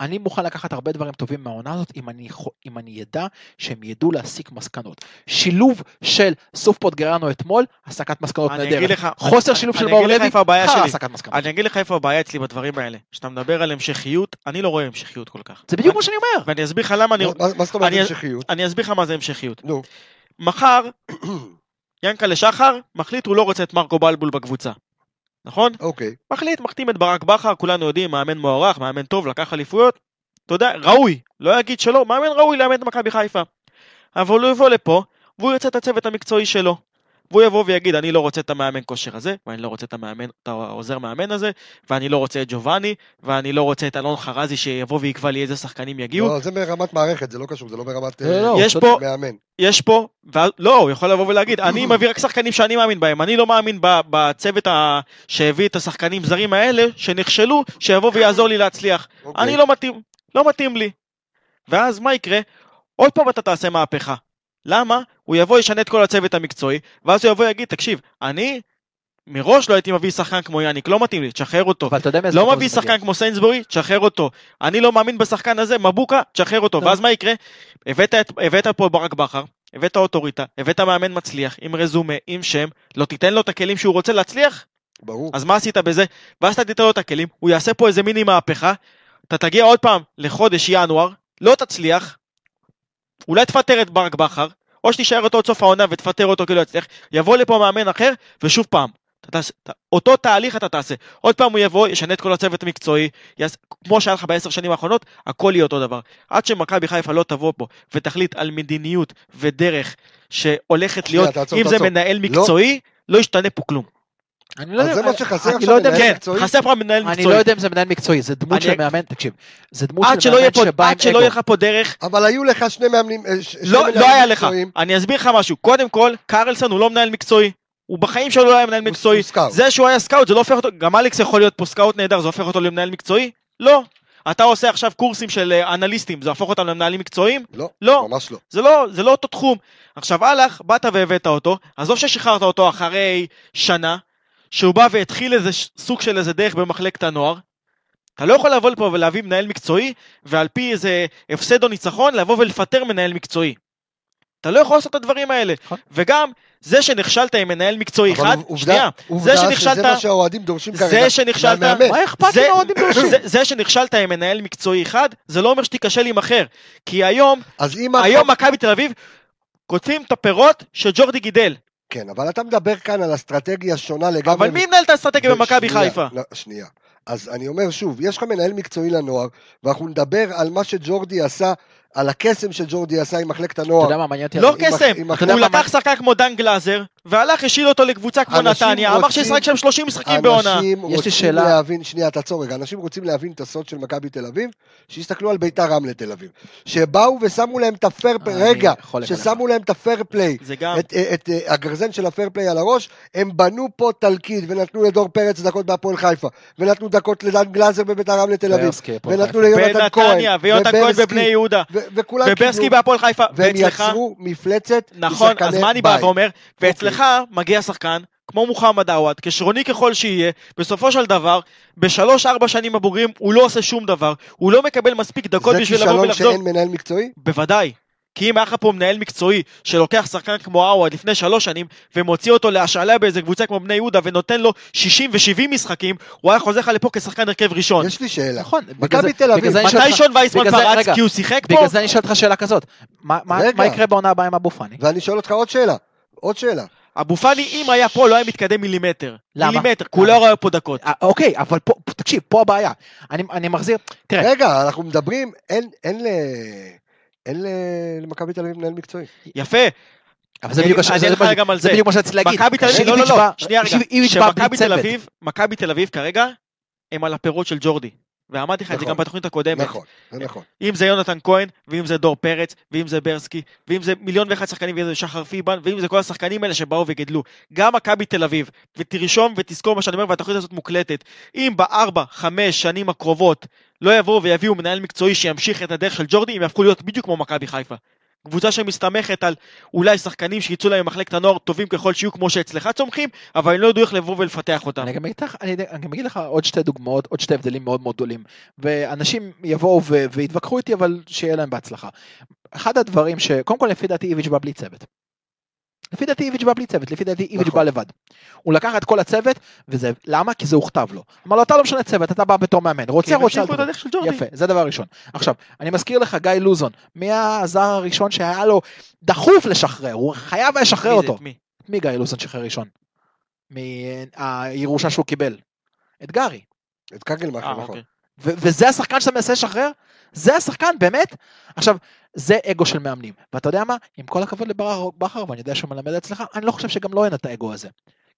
Speaker 2: אני מוכן לקחת הרבה דברים טובים מהעונה הזאת, אם אני, אם אני ידע שהם ידעו להסיק מסקנות. שילוב של סוף פוטגרנו אתמול, הסקת מסקנות
Speaker 4: אני אגיד
Speaker 2: נהדרת.
Speaker 4: לך,
Speaker 2: חוסר
Speaker 4: אני-
Speaker 2: שילוב של
Speaker 4: אני
Speaker 2: מאור
Speaker 4: אגיד לך
Speaker 2: לוי, חרא. הסקת מסקנות.
Speaker 4: אני אגיד לך איפה הבעיה אצלי בדברים האלה. כשאתה מדבר על המשכיות, אני לא רואה המשכיות כל כך.
Speaker 2: זה בדיוק מה שאני אומר.
Speaker 4: ואני אסביר לך למה אני...
Speaker 1: מה- מה זאת אומרת
Speaker 4: אני-
Speaker 1: המשכיות?
Speaker 4: אני אסביר לך מה זה המשכיות.
Speaker 1: נו,
Speaker 4: מחר, ינקלה שחר מחליט הוא לא רוצה את מרקו בלבול בקבוצה. נכון?
Speaker 1: אוקיי.
Speaker 4: מחליט, מחתים את ברק בכר, כולנו יודעים, מאמן מוערך, מאמן טוב, לקח אליפויות. אתה יודע, ראוי, לא יגיד שלא, מאמן ראוי לאמן את מכבי חיפה. אבל הוא יבוא לפה, והוא ירצה את הצוות המקצועי שלו. והוא יבוא ויגיד, אני לא רוצה את המאמן כושר הזה, ואני לא רוצה את המאמן, את העוזר מאמן הזה, ואני לא רוצה את ג'ובאני, ואני לא רוצה את אלון חרזי שיבוא ויקבע לי איזה שחקנים יגיעו.
Speaker 1: לא, זה ברמת מערכת, זה לא קשור, זה לא ברמת
Speaker 2: לא,
Speaker 1: אה,
Speaker 2: לא,
Speaker 4: יש
Speaker 2: הוא
Speaker 4: פה,
Speaker 1: מאמן.
Speaker 4: יש פה, ו... לא, הוא יכול לבוא ולהגיד, אני מביא רק שחקנים שאני מאמין בהם, אני לא מאמין ב- בצוות ה... שהביא את השחקנים זרים האלה, שנכשלו, שיבוא ויעזור לי להצליח.
Speaker 1: אוקיי.
Speaker 4: אני לא מתאים, לא מתאים לי. ואז מה יקרה? עוד פעם אתה תעשה מהפכה. למה? הוא יבוא, ישנה את כל הצוות המקצועי, ואז הוא יבוא ויגיד, תקשיב, אני מראש לא הייתי מביא שחקן כמו יאניק, לא מתאים לי, תשחרר אותו. לא מביא. שחקן כמו סיינסבורי, תשחרר אותו. אני לא מאמין בשחקן הזה, מבוקה, תשחרר אותו. ואז מה יקרה? הבאת, את- הבאת פה ברק בכר, הבאת אוטוריטה, הבאת מאמן מצליח, עם רזומה, עם שם, לא תיתן לו את הכלים שהוא רוצה להצליח?
Speaker 1: ברור.
Speaker 4: אז מה עשית בזה? ואז אתה תיתן לו את הכלים, הוא יעשה פה איזה מיני מהפכה, אתה תגיע עוד פעם לחודש ינואר, לא תצליח, אולי תפטר את ברק בכר, או שתישאר אותו עד סוף העונה ותפטר אותו כי לא יצליח, יבוא לפה מאמן אחר, ושוב פעם, תעשה, אותו תהליך אתה תעשה. עוד פעם הוא יבוא, ישנה את כל הצוות המקצועי, יעש, כמו שהיה לך בעשר שנים האחרונות, הכל יהיה אותו דבר. עד שמכבי חיפה לא תבוא פה ותחליט על מדיניות ודרך שהולכת להיות,
Speaker 1: תעצור,
Speaker 4: אם זה
Speaker 1: תעצור.
Speaker 4: מנהל
Speaker 1: לא.
Speaker 4: מקצועי, לא ישתנה פה כלום.
Speaker 2: אני לא יודע-
Speaker 1: זה מה שחסר
Speaker 2: אני
Speaker 1: עכשיו,
Speaker 2: לא
Speaker 1: מנהל
Speaker 4: כן,
Speaker 1: מקצועי?
Speaker 4: חסר פה מנהל
Speaker 2: אני
Speaker 4: מקצועי.
Speaker 2: לא יודע אם זה מנהל מקצועי, זה דמות
Speaker 4: אני-
Speaker 2: של מאמן, תקשיב, זה דמות של מאמן שבא עם
Speaker 4: עד שלא
Speaker 2: אגו.
Speaker 4: יהיה לך פה דרך,
Speaker 1: אבל היו לך שני מאמנים, אה,
Speaker 4: לא, לא היה לך. אני אסביר לך משהו. קודם כל, קרלסון הוא לא מנהל מקצועי. הוא בחיים שלו לא היה מנהל מקצועי. זה שהוא היה סקאוט, זה לא הופך אותו, גם אלכס יכול להיות פה סקאוט נהדר, זה הופך אותו למנהל מקצועי? לא. אתה עושה עכשיו קורסים של אה, אנליסטים, זה הופך אותם למנהלים מקצועיים?
Speaker 1: לא,
Speaker 4: לא.
Speaker 1: ממש לא.
Speaker 4: זה לא, זה לא אותו תחום. עכשיו הלך, באת והבאת אותו, עזוב ששחררת אותו אחרי שנה, שהוא בא והתחיל איזה סוג של איזה דרך במחלקת הנוער. אתה לא יכול לבוא לפה ולהביא מנהל מקצועי, ועל פי איזה הפסד או ניצחון, לבוא ולפטר מנהל מקצועי. אתה לא יכול לעשות את הדברים האלה.
Speaker 2: נכון.
Speaker 4: וגם, זה שנכשלת עם מנהל מקצועי אחד,
Speaker 1: עובדה-
Speaker 4: שנייה,
Speaker 1: עובדה
Speaker 4: זה שנכשלת,
Speaker 1: שזה מה שהאוהדים דורשים
Speaker 4: זה
Speaker 1: כרגע.
Speaker 4: שנכשלת-
Speaker 1: מהמאמן.
Speaker 2: מה אכפת
Speaker 4: זה-
Speaker 2: לי מהאוהדים דורשים?
Speaker 4: זה, זה שנכשלת עם מנהל מקצועי אחד, זה לא אומר שתיכשל עם אחר. כי היום,
Speaker 1: אם...
Speaker 4: היום מכבי תל אביב קוטפים את הפירות שג'ורדי גידל.
Speaker 1: כן, אבל אתה מדבר כאן על אסטרטגיה שונה לגמרי.
Speaker 4: אבל מי מנהל את האסטרטגיה במכבי חיפה?
Speaker 1: לא, שנייה. אז אני אומר שוב, יש לך מנהל מקצועי לנוער, ואנחנו נדבר על מה שג'ורדי עשה, על הקסם שג'ורדי עשה עם מחלקת
Speaker 2: אתה
Speaker 1: הנוער.
Speaker 2: יודע מה מעניין אותי?
Speaker 4: לא קסם,
Speaker 2: אתה
Speaker 4: הוא לקח שחקן כמו דן גלאזר, והלך, השאיל אותו לקבוצה כמו נתניה, אמר שישחק שם 30 משחקים בעונה.
Speaker 1: אנשים
Speaker 2: יש לי
Speaker 1: רוצים
Speaker 2: שאלה.
Speaker 1: להבין, שנייה, תעצור רגע, אנשים רוצים להבין את הסוד של מכבי תל אביב, שיסתכלו על ביתר רמלה תל אביב. שבאו ושמו להם את ה
Speaker 2: fair
Speaker 1: play, רגע. ששמו להם את ה fair play,
Speaker 4: זה גם,
Speaker 1: את, את, את הגרזן של ה fair play על הראש, הם בנו פה תלכיד, ונתנו לדור פרץ דקות בהפועל חיפה, ונתנו דקות לדן גלאזר בביתר רמלה תל אביב, ונתנו. ליונתן כהן,
Speaker 4: ויונתן כהן בבני יהודה, וברסקי
Speaker 1: קיבלו,
Speaker 4: בהפועל חיפה,
Speaker 1: והם
Speaker 4: ואצלך,
Speaker 1: יצרו מפלצת
Speaker 4: נכון, אז
Speaker 1: משחקני
Speaker 4: מה אני בא
Speaker 1: בית.
Speaker 4: ואומר? ואצלך מגיע שחקן, כמו מוחמד עווד, כשרוני ככל שיהיה, בסופו של דבר, בשלוש-ארבע שנים הבוגרים הוא לא עושה שום דבר, הוא לא מקבל מספיק דקות
Speaker 1: זה
Speaker 4: בשביל לבוא
Speaker 1: כישלון
Speaker 4: ולחזור.
Speaker 1: שאין מנהל מקצועי?
Speaker 4: בוודאי. כי אם היה לך פה מנהל מקצועי שלוקח שחקן כמו עווד לפני שלוש שנים ומוציא אותו להשאלה באיזה קבוצה כמו בני יהודה ונותן לו 60 ו-70 משחקים, הוא היה חוזר לך לפה כשחקן הרכב ראשון.
Speaker 1: יש לי שאלה.
Speaker 2: נכון,
Speaker 1: מכבי
Speaker 2: זה-
Speaker 1: תל אביב,
Speaker 2: זה
Speaker 4: מתי שון וייסמן
Speaker 2: זה-
Speaker 4: פרץ? כי הוא שיחק פה?
Speaker 2: בגלל זה אני שואל אותך שאלה כזאת. מה- מה
Speaker 1: רגע.
Speaker 2: מה יקרה בעונה הבאה עם אבו פאני?
Speaker 1: ואני שואל אותך עוד שאלה, עוד שאלה.
Speaker 4: אבו פאני, אם היה פה, לא היה מתקדם מילימטר.
Speaker 2: למה?
Speaker 4: מילימטר, כי הוא לא? רואה פה דקות.
Speaker 2: אה, אוקיי, אבל פה, תקשיב, פה הבעיה. אני אני מחזיר, תראה,
Speaker 1: רגע, אנחנו מדברים, אין, אין. אין למכבי תל אביב מנהל מקצועי.
Speaker 4: יפה,
Speaker 2: אבל זה בדיוק זה מה שרציתי להגיד.
Speaker 4: מכבי תל אביב, לא, לא, לא, שנייה רגע, שמכבי תל. אביב, מכבי תל אביב כרגע, הם על הפירות של ג'ורדי. ואמרתי לך את זה
Speaker 1: נכון.
Speaker 4: גם בתוכנית הקודמת.
Speaker 1: נכון, זה נכון.
Speaker 4: אם זה יונתן כהן, ואם זה דור פרץ, ואם זה ברסקי, ואם זה מיליון ואחד שחקנים, ואם זה שחר פיבן, ואם זה כל השחקנים האלה שבאו וגדלו. גם מכבי תל אביב, ותרשום ותזכור מה שאני אומר, והתוכנית הזאת מוקלטת. אם בארבע, חמש שנים הקרובות לא יבואו ויביאו מנהל מקצועי שימשיך את הדרך של ג'ורדי, הם יהפכו להיות בדיוק כמו מכבי חיפה. קבוצה שמסתמכת על אולי שחקנים שיצאו להם ממחלקת הנוער טובים ככל שיהיו כמו שאצלך צומחים, אבל הם לא ידעו איך לבוא ולפתח אותם.
Speaker 2: אני גם אגיד לך, אני, אני גם אגיד לך עוד שתי דוגמאות, עוד שתי הבדלים מאוד מאוד גדולים. ואנשים יבואו ו- ויתווכחו איתי, אבל שיהיה להם בהצלחה. אחד הדברים ש... קודם כל, לפי דעתי איביץ' בא בלי צוות. לפי דעתי איביץ' בא בלי צוות, לפי דעתי איביץ'
Speaker 1: נכון.
Speaker 2: בא לבד. הוא לקח את כל הצוות, וזה, למה? כי זה הוכתב לו. אמר לו, אתה לא משנה צוות, אתה בא בתור מאמן. רוצה, רוצה,
Speaker 4: המשיכו
Speaker 2: אל
Speaker 4: את
Speaker 2: תבוא."
Speaker 4: הדרך של ג'ורדי.
Speaker 2: יפה, זה דבר ראשון. עכשיו, אני מזכיר לך, גיא לוזון, מי הזר הראשון שהיה לו דחוף לשחרר? הוא חייב היה לשחרר? אותו.
Speaker 4: מי?
Speaker 2: גיא לוזון שחרר ראשון? מהירושה שהוא קיבל. את גארי.
Speaker 1: את קגלמאכר,
Speaker 4: אה,
Speaker 1: נכון.
Speaker 2: וזה השחקן שאתה מנסה לשחרר? זה השחקן, באמת? עכשיו, זה אגו של מאמנים. ואתה יודע מה? עם כל הכבוד לברק בכר, ואני יודע שהוא מלמד אצלך, אני לא חושב שגם לו אין את האגו הזה.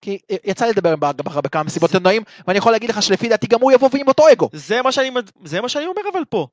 Speaker 2: כי יצא לי לדבר עם ברק בכר בכמה מסיבות עיתונאים, ואני יכול להגיד לך שלפי דעתי גם הוא יבוא ועם אותו אגו.
Speaker 4: זה מה שאני, זה מה שאני אומר אבל פה.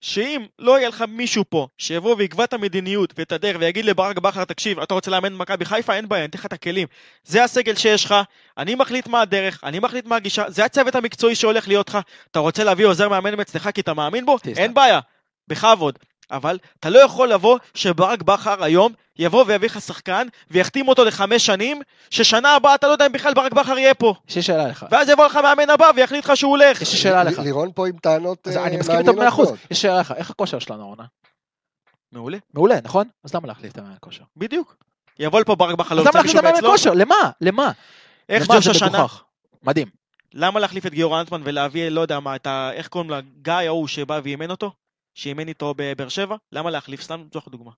Speaker 4: שאם לא יהיה לך מישהו פה שיבוא ויקבע את המדיניות ואת הדרך ויגיד לברק בכר תקשיב אתה רוצה לאמן במכבי חיפה אין בעיה אני אתן לך את הכלים זה הסגל שיש לך אני מחליט מה הדרך אני מחליט מה הגישה זה הצוות המקצועי שהולך להיות לך אתה רוצה להביא עוזר מאמן מאצלך כי אתה מאמין בו. אין בעיה בכבוד אבל אתה לא יכול לבוא שברק בכר היום יבוא ויביא לך שחקן ויחתים אותו לחמש שנים ששנה הבאה אתה לא יודע אם בכלל ברק בכר יהיה פה
Speaker 2: יש לי שאלה לך.
Speaker 4: ואז יבוא לך מאמן הבא ויחליט לך שהוא הולך
Speaker 2: יש לי שאלה לך.
Speaker 1: לירון פה עם טענות
Speaker 2: אז
Speaker 1: אה,
Speaker 2: אני מסכים איתו
Speaker 1: מעניינות
Speaker 2: במאה אחוז. יש לי שאלה לך, איך הכושר שלנו העונה?
Speaker 4: מעולה
Speaker 2: מעולה, נכון? אז למה להחליף את המאמן כושר?
Speaker 4: בדיוק. יבוא לפה ברק בכר, לא
Speaker 2: אז להחליף
Speaker 4: מישהו
Speaker 2: את המאמן
Speaker 4: מאצלו?
Speaker 2: כושר? למה? למה?
Speaker 4: איך? ג'וש השנה?
Speaker 2: מדהים.
Speaker 4: למה להחליף את גיורא אנטמן ולהביא, לא יודע מה, את ה... איך קוראים לה? גיא ההוא שבא ואימן אותו? שאימן איתו בבאר שבע? למה להחליף? סתם זו דוגמה.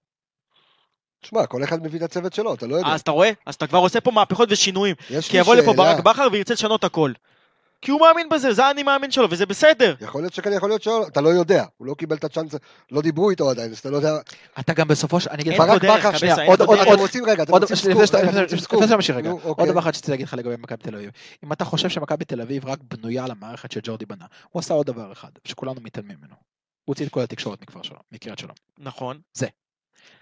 Speaker 1: תשמע, כל אחד מביא את הצוות שלו, אתה לא יודע.
Speaker 4: אז אתה רואה? אז אתה כבר עושה פה מהפכות ושינויים.
Speaker 1: יש
Speaker 4: כי יבוא לפה
Speaker 1: שאלה.
Speaker 4: ברק בכר וירצה לשנות הכל. כי הוא מאמין בזה, זה האני מאמין שלו, וזה בסדר.
Speaker 1: יכול להיות שכן, יכול להיות שלא, אתה לא יודע, הוא לא קיבל את הצ'אנס, לא דיברו איתו עדיין, אז אתה לא יודע.
Speaker 2: אתה גם בסופו של... אני אגיד לך,
Speaker 1: ברק בכר,
Speaker 2: שנייה, עוד-.
Speaker 1: אתם רוצים רגע, אתם
Speaker 2: עוד
Speaker 1: רוצים סקופ,
Speaker 2: עוד
Speaker 1: אוקיי.
Speaker 2: דבר אחד שרציתי להגיד לך לגבי מכבי תל אביב. אם אתה חושב שמכבי תל אביב רק בנויה על המערכת שג'ורדי בנה, הוא עשה עוד דבר אחד, שכולנו מתעלמים ממנו. הוציא את כל התקשורת מכפר שלום, מקריית שלום.
Speaker 4: נכון.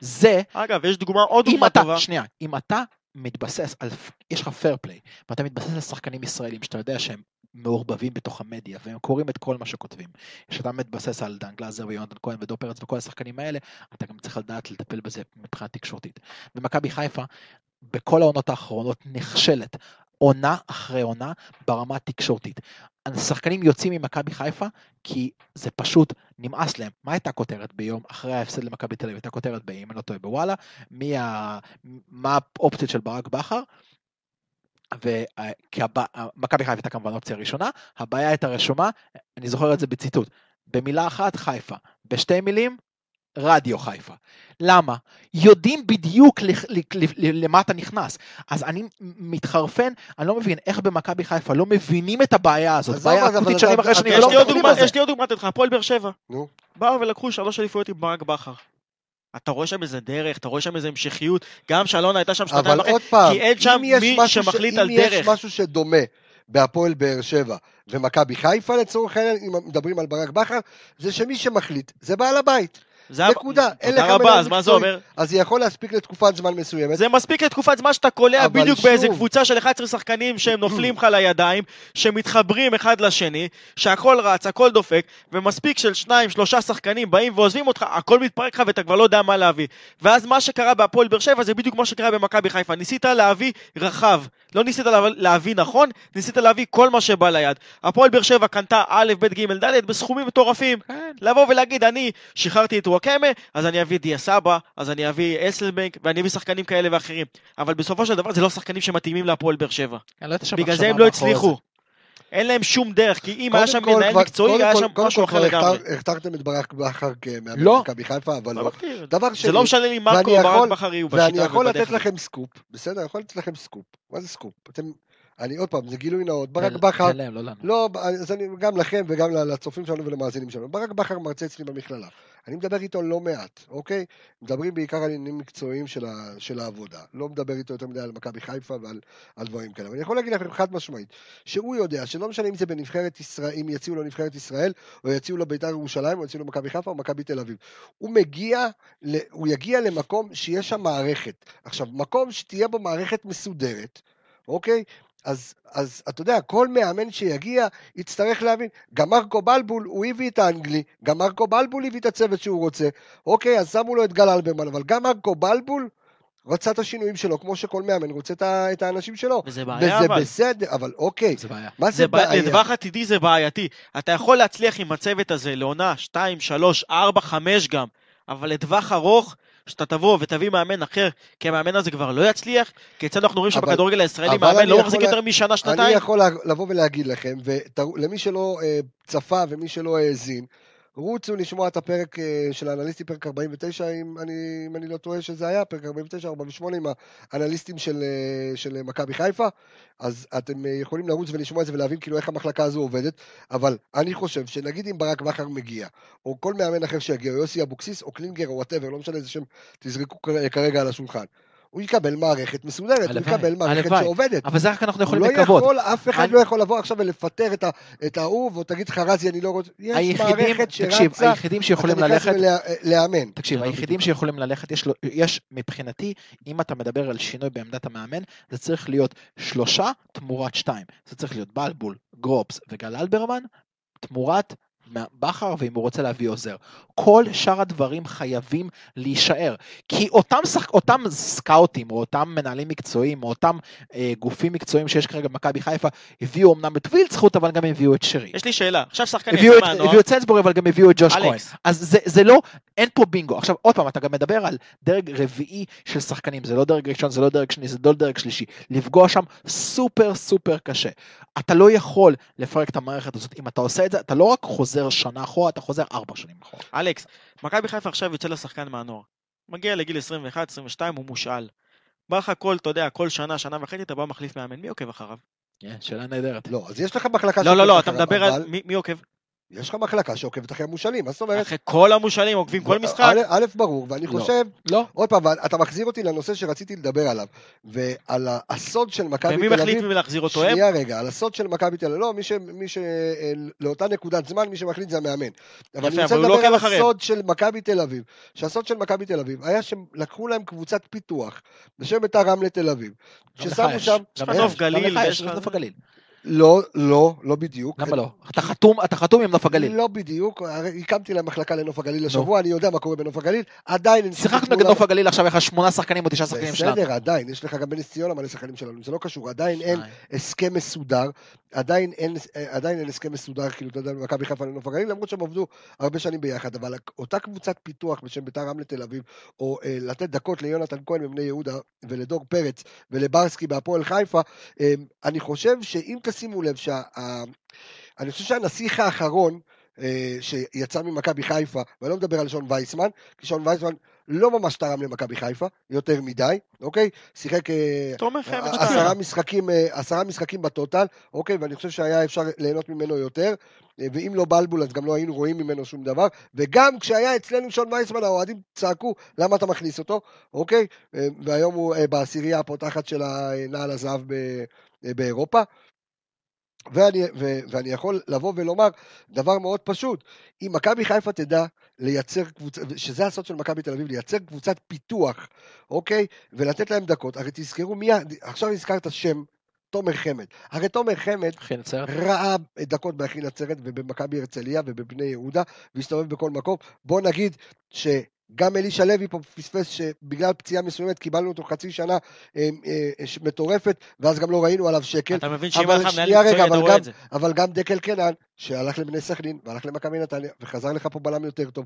Speaker 2: זה,
Speaker 4: אגב, יש דוגמה, עוד דוגמה
Speaker 2: אתה,
Speaker 4: טובה.
Speaker 2: שנייה, אם אתה מתבסס על, יש לך פייר פליי, ואתה מתבסס על שחקנים ישראלים שאתה יודע שהם מעורבבים בתוך המדיה, והם קוראים את כל מה שכותבים. כשאתה מתבסס על דן גלאזר ויונתן כהן ודור פרץ וכל השחקנים האלה, אתה גם צריך לדעת לטפל בזה מבחינה תקשורתית. ומכבי חיפה, בכל העונות האחרונות, נכשלת עונה אחרי עונה ברמה התקשורתית. השחקנים יוצאים ממכבי חיפה כי זה פשוט נמאס להם. מה הייתה הכותרת ביום אחרי ההפסד למכבי תל אביב? הייתה כותרת, אם אני לא טועה, בוואלה, מי ה... מה האופציות של ברק בכר? ומכבי חיפה הייתה כמובן האופציה הראשונה, הבעיה הייתה רשומה, אני זוכר את זה בציטוט, במילה אחת חיפה, בשתי מילים רדיו חיפה. למה? יודעים בדיוק למה אתה נכנס. אז אני מתחרפן, אני לא מבין איך במכבי חיפה לא מבינים את הבעיה הזאת. בעיה אקוטית שנים אחרי שנים,
Speaker 4: עוד
Speaker 2: מטפלים בזה.
Speaker 4: יש לי עוד דוגמה, לתת לך, הפועל באר שבע.
Speaker 1: נו.
Speaker 4: באו ולקחו שלוש אליפויות עם ברק בכר. אתה רואה שם איזה דרך, אתה רואה שם איזה המשכיות. גם שאלונה הייתה שם שנתיים וחצי. כי אין שם מי שמחליט
Speaker 1: ש-
Speaker 4: על
Speaker 1: אם יש
Speaker 4: דרך.
Speaker 1: משהו שדומה בהפועל באר שבע ומכבי חיפה לצורך העניין, אם מדברים על ברק בכר, זה שמי שמחליט זה בעל הבית.
Speaker 4: זה
Speaker 1: נקודה, אין לך
Speaker 4: תודה רבה, אז מה זה. אומר?
Speaker 1: אז זה יכול להספיק לתקופת זמן מסוימת.
Speaker 4: זה מספיק לתקופת זמן שאתה קולע בדיוק
Speaker 1: שוב-
Speaker 4: באיזה קבוצה של 11 שחקנים שהם נופלים לך לידיים, שמתחברים אחד לשני, שהכל רץ, הכל דופק, ומספיק של שניים, שלושה שחקנים באים ועוזבים אותך, הכל מתפרק לך ואתה כבר לא יודע מה להביא. ואז מה שקרה בהפועל באר שבע זה בדיוק מה שקרה במכבי חיפה. ניסית להביא רחב, לא ניסית להביא נכון, ניסית להביא כל מה שבא ליד. הפועל באר שבע קנתה א', ב', ג', ד' בסכומים מטורפים.
Speaker 2: כן.
Speaker 4: לבוא ולהגיד, אני שחררתי את נוואקמה, אז אני אביא דיה סבא, אז אני אביא אסלבנק, ואני אביא שחקנים כאלה ואחרים. אבל בסופו של דבר זה לא שחקנים שמתאימים להפועל באר שבע.
Speaker 2: לא
Speaker 4: בגלל זה הם לא הצליחו.
Speaker 2: זה.
Speaker 4: אין להם שום דרך, כי אם היה שם מנהל
Speaker 1: כבר-
Speaker 4: מקצועי, היה שם משהו
Speaker 1: כל
Speaker 4: אחר לגמרי.
Speaker 1: הכתר- הכתרתם את ברק בכר כמאמן
Speaker 2: לא.
Speaker 1: מכבי חיפה, אבל
Speaker 4: לא
Speaker 1: לא. דבר שני,
Speaker 4: זה לא משנה לי
Speaker 1: ואני
Speaker 4: או ברק בכר יהיו
Speaker 1: ואני
Speaker 4: בשיטה
Speaker 1: יכול לתת. לכם סקופ, בסדר? אני יכול לתת לכם סקופ. מה זה סקופ? אתם, אני עוד פעם, זה גילוי נאות. ברק בכר,
Speaker 2: לא.
Speaker 1: לא, אז אני, גם לכם וגם לצופים שלנו ולמאזינים שלנו. ברק בכר מרצה אצלי במכללה. אני מדבר איתו לא מעט, אוקיי? מדברים בעיקר על עניינים מקצועיים של, ה, של העבודה. לא מדבר איתו יותר מדי על מכבי חיפה ועל על דברים כאלה. אבל אני יכול להגיד לכם חד משמעית, שהוא יודע שלא משנה אם זה בנבחרת ישראל, אם יציעו לו נבחרת ישראל, או יציעו לו בית"ר ירושלים, או יציעו לו מכבי חיפה, או מכבי תל אביב. הוא מגיע, הוא יגיע למקום שיש שם מערכת. עכשיו, מקום שתהיה בו מערכת מסודרת, אוקיי? אז, אז אתה יודע, כל מאמן שיגיע יצטרך להבין, גם מרקו בלבול, הוא הביא את האנגלי, גם מרקו בלבול הביא את הצוות שהוא רוצה, אוקיי, אז שמו לו את גל אלברמן, אבל גם מרקו בלבול רצה את השינויים שלו, כמו שכל מאמן רוצה את, את האנשים שלו.
Speaker 4: וזה בעיה
Speaker 1: וזה
Speaker 4: אבל.
Speaker 1: בסדר, אבל אוקיי,
Speaker 2: זה בעיה.
Speaker 1: מה זה
Speaker 4: זה בעיה? לטווח עתידי זה בעייתי. אתה יכול להצליח עם הצוות הזה לעונה 2, 3, 4, 5 גם, אבל לטווח ארוך, שאתה תבוא ותביא מאמן אחר, כי המאמן הזה כבר לא יצליח, כי אצלנו אנחנו רואים שבכדורגל הישראלי מאמן
Speaker 1: אני
Speaker 4: לא
Speaker 1: יכול
Speaker 4: מחזיק
Speaker 1: לה-
Speaker 4: יותר משנה,
Speaker 1: אני
Speaker 4: שנתיים.
Speaker 1: יכול לה- לבוא ולהגיד לכם, ולמי שלא אה, צפה ומי שלא האזין, רוצו לשמוע את הפרק אה, של האנליסטים, פרק 49, אם אני, אם אני לא טועה שזה היה, פרק 49, 48, עם האנליסטים של, אה, של מכבי חיפה, אז אתם אה, יכולים לרוץ ולשמוע את זה ולהבין כאילו איך המחלקה הזו עובדת, אבל אני חושב שנגיד אם ברק בכר מגיע, או כל מאמן אחר שיגיע, או יוסי אבוקסיס, או קלינגר, או whatever, לא משנה איזה שם תזרקו כרגע על השולחן, הוא יקבל מערכת מסודרת, הוא יקבל מערכת
Speaker 2: הלוואי.
Speaker 1: שעובדת.
Speaker 2: אבל זה רק אנחנו יכולים
Speaker 1: לא
Speaker 2: לקוות.
Speaker 1: יכול, אף אחד
Speaker 2: אני-
Speaker 1: לא יכול לבוא עכשיו ולפטר את ה- את ההוא, ותגיד לך רזי אני לא רוצה, יש
Speaker 2: היחידים,
Speaker 1: מערכת
Speaker 2: תקשיב,
Speaker 1: שרצה,
Speaker 2: היחידים
Speaker 1: אתה
Speaker 2: שיכולים ללכת,
Speaker 1: ולה- לאמן.
Speaker 2: תקשיב,
Speaker 4: לא
Speaker 2: היחידים. שיכולים ללכת, יש מבחינתי, אם אתה מדבר על שינוי בעמדת המאמן, זה צריך להיות שלושה תמורת שתיים. זה צריך להיות בלבול, גרופס וגל אלברמן, תמורת בכר, ואם הוא רוצה להביא עוזר. כל שאר הדברים חייבים להישאר. כי אותם, שח... אותם סקאוטים, או אותם מנהלים מקצועיים, או אותם אה, גופים מקצועיים שיש כרגע במכבי חיפה, הביאו אמנם את וילדסחוט, אבל גם הביאו את שרי.
Speaker 4: יש לי שאלה, עכשיו שחקן
Speaker 2: את,
Speaker 4: מהנוער,
Speaker 2: הביאו את סנסבורי, אבל גם הביאו את ג'וש כהן. אז זה, זה לא, אין פה בינגו. עכשיו, עוד פעם, אתה גם מדבר על דרג רביעי של שחקנים, זה לא דרג ראשון, זה לא דרג שני, זה לא דרג שלישי. לפגוע שם סופר סופר קשה. אתה לא יכול לפרק את המערכת הזאת. אם אתה עושה את זה, אתה לא רק חוזר שנה אחורה, אתה חוזר ארבע שנים אחורה.
Speaker 4: אלכס, מכבי חיפה עכשיו יוצא לשחקן מהנוער. מגיע לגיל 21, 22, הוא מושאל. בא לך כל, אתה יודע, כל שנה, שנה וחצי, אתה בא מחליף מאמן, מי עוקב אחריו?
Speaker 2: כן, שאלה נהדרת.
Speaker 1: לא, אז יש לך מחלקה
Speaker 4: לא, לא, לא, אתה מדבר על... מי עוקב?
Speaker 1: יש לך מחלקה שעוקבת אחרי המושאלים, מה זאת אומרת?
Speaker 4: אחרי כל המושאלים עוקבים כל משחק?
Speaker 1: א', ברור, ואני
Speaker 2: לא.
Speaker 1: חושב,
Speaker 2: לא.
Speaker 1: עוד פעם, אתה מחזיר אותי לנושא שרציתי לדבר עליו, ועל הסוד של מכבי
Speaker 4: ומי
Speaker 1: תל
Speaker 4: מחליט
Speaker 1: אביב,
Speaker 4: מי להחזיר אותו? הם?
Speaker 1: שנייה רגע, על הסוד של מכבי תל אביב, לא, מי ש... אה, לאותה נקודת זמן, מי שמחליט זה המאמן. אבל אני רוצה
Speaker 4: לא
Speaker 1: לדבר על. הסוד של מכבי תל אביב, שהסוד של מכבי תל אביב היה שהם לקחו להם קבוצת פיתוח בשם ביתר רמלה תל אביב,
Speaker 2: גם לך
Speaker 1: ששמו
Speaker 2: יש.
Speaker 1: שם,
Speaker 2: גם
Speaker 4: נוף
Speaker 2: יש.
Speaker 4: גליל
Speaker 1: לא, לא, לא בדיוק.
Speaker 2: למה לא? אתה חתום, אתה חתום עם נוף הגליל.
Speaker 1: לא בדיוק, הקמתי להם מחלקה לנוף הגליל השבוע, אני יודע מה קורה בנוף הגליל, עדיין אין
Speaker 2: שיחקנו נגד נוף הגליל עכשיו, יש לך שמונה שחקנים או תשעה שחקנים שלנו.
Speaker 1: בסדר, עדיין, יש לך גם בנס ציונה מלא שחקנים שלנו, זה לא קשור, עדיין אין. הסכם מסודר, עדיין אין, הסכם מסודר, כאילו, אתה יודע, במכבי חיפה לנוף הגליל, למרות שהם עבדו הרבה שנים ביחד, אבל אותה קבוצת פיתוח בשם ביתר רמלה תל אביב, או אה, לתת דקות ליונתן כהן מבני יהודה, ולדור פרץ, ולברסקי בהפועל חיפה, אני חושב שאם תשימו לב שה... ה- אני חושב שהנסיך האחרון, אה, שיצא ממכבי חיפה, ואני לא מדבר על שון וייסמן, כי שון וייסמן לא ממש תרם למכבי חיפה, יותר מדי, אוקיי? שיחק אה,
Speaker 4: חמד
Speaker 1: עשרה. משחקים, אה, עשרה משחקים בטוטל, אוקיי, ואני חושב שהיה אפשר ליהנות ממנו יותר, אה, ואם לא בלבול אז גם לא היינו רואים ממנו שום דבר, וגם כשהיה אצלנו שון וייסמן האוהדים צעקו, למה אתה מכניס אותו, אוקיי? אה, והיום הוא אה, בעשירייה הפותחת של הנעל הזהב אה, באירופה. ואני, ו, ואני יכול לבוא ולומר דבר מאוד פשוט, אם מכבי חיפה תדע לייצר קבוצה, שזה הסוד של מכבי תל אביב, לייצר קבוצת פיתוח, אוקיי? ולתת להם דקות, הרי תזכרו מי, ה- עכשיו נזכרת שם, תומר חמד. הרי תומר חמד. ראה דקות באחי נצרת ובמכבי הרצליה ובבני יהודה, והסתובב בכל מקום. בוא נגיד שגם אלישע לוי פה פספס שבגלל פציעה מסוימת קיבלנו אותו חצי שנה אה, אה, ש- מטורפת, ואז גם לא ראינו עליו שקל.
Speaker 4: אתה מבין שאם היה לך מנהל מקצועי אתה
Speaker 1: אבל
Speaker 4: רואה
Speaker 1: גם-
Speaker 4: את זה.
Speaker 1: אבל גם דקל קנן, שהלך לבני סכנין, והלך למכבי נתניה, וחזר לך פה בלם יותר טוב.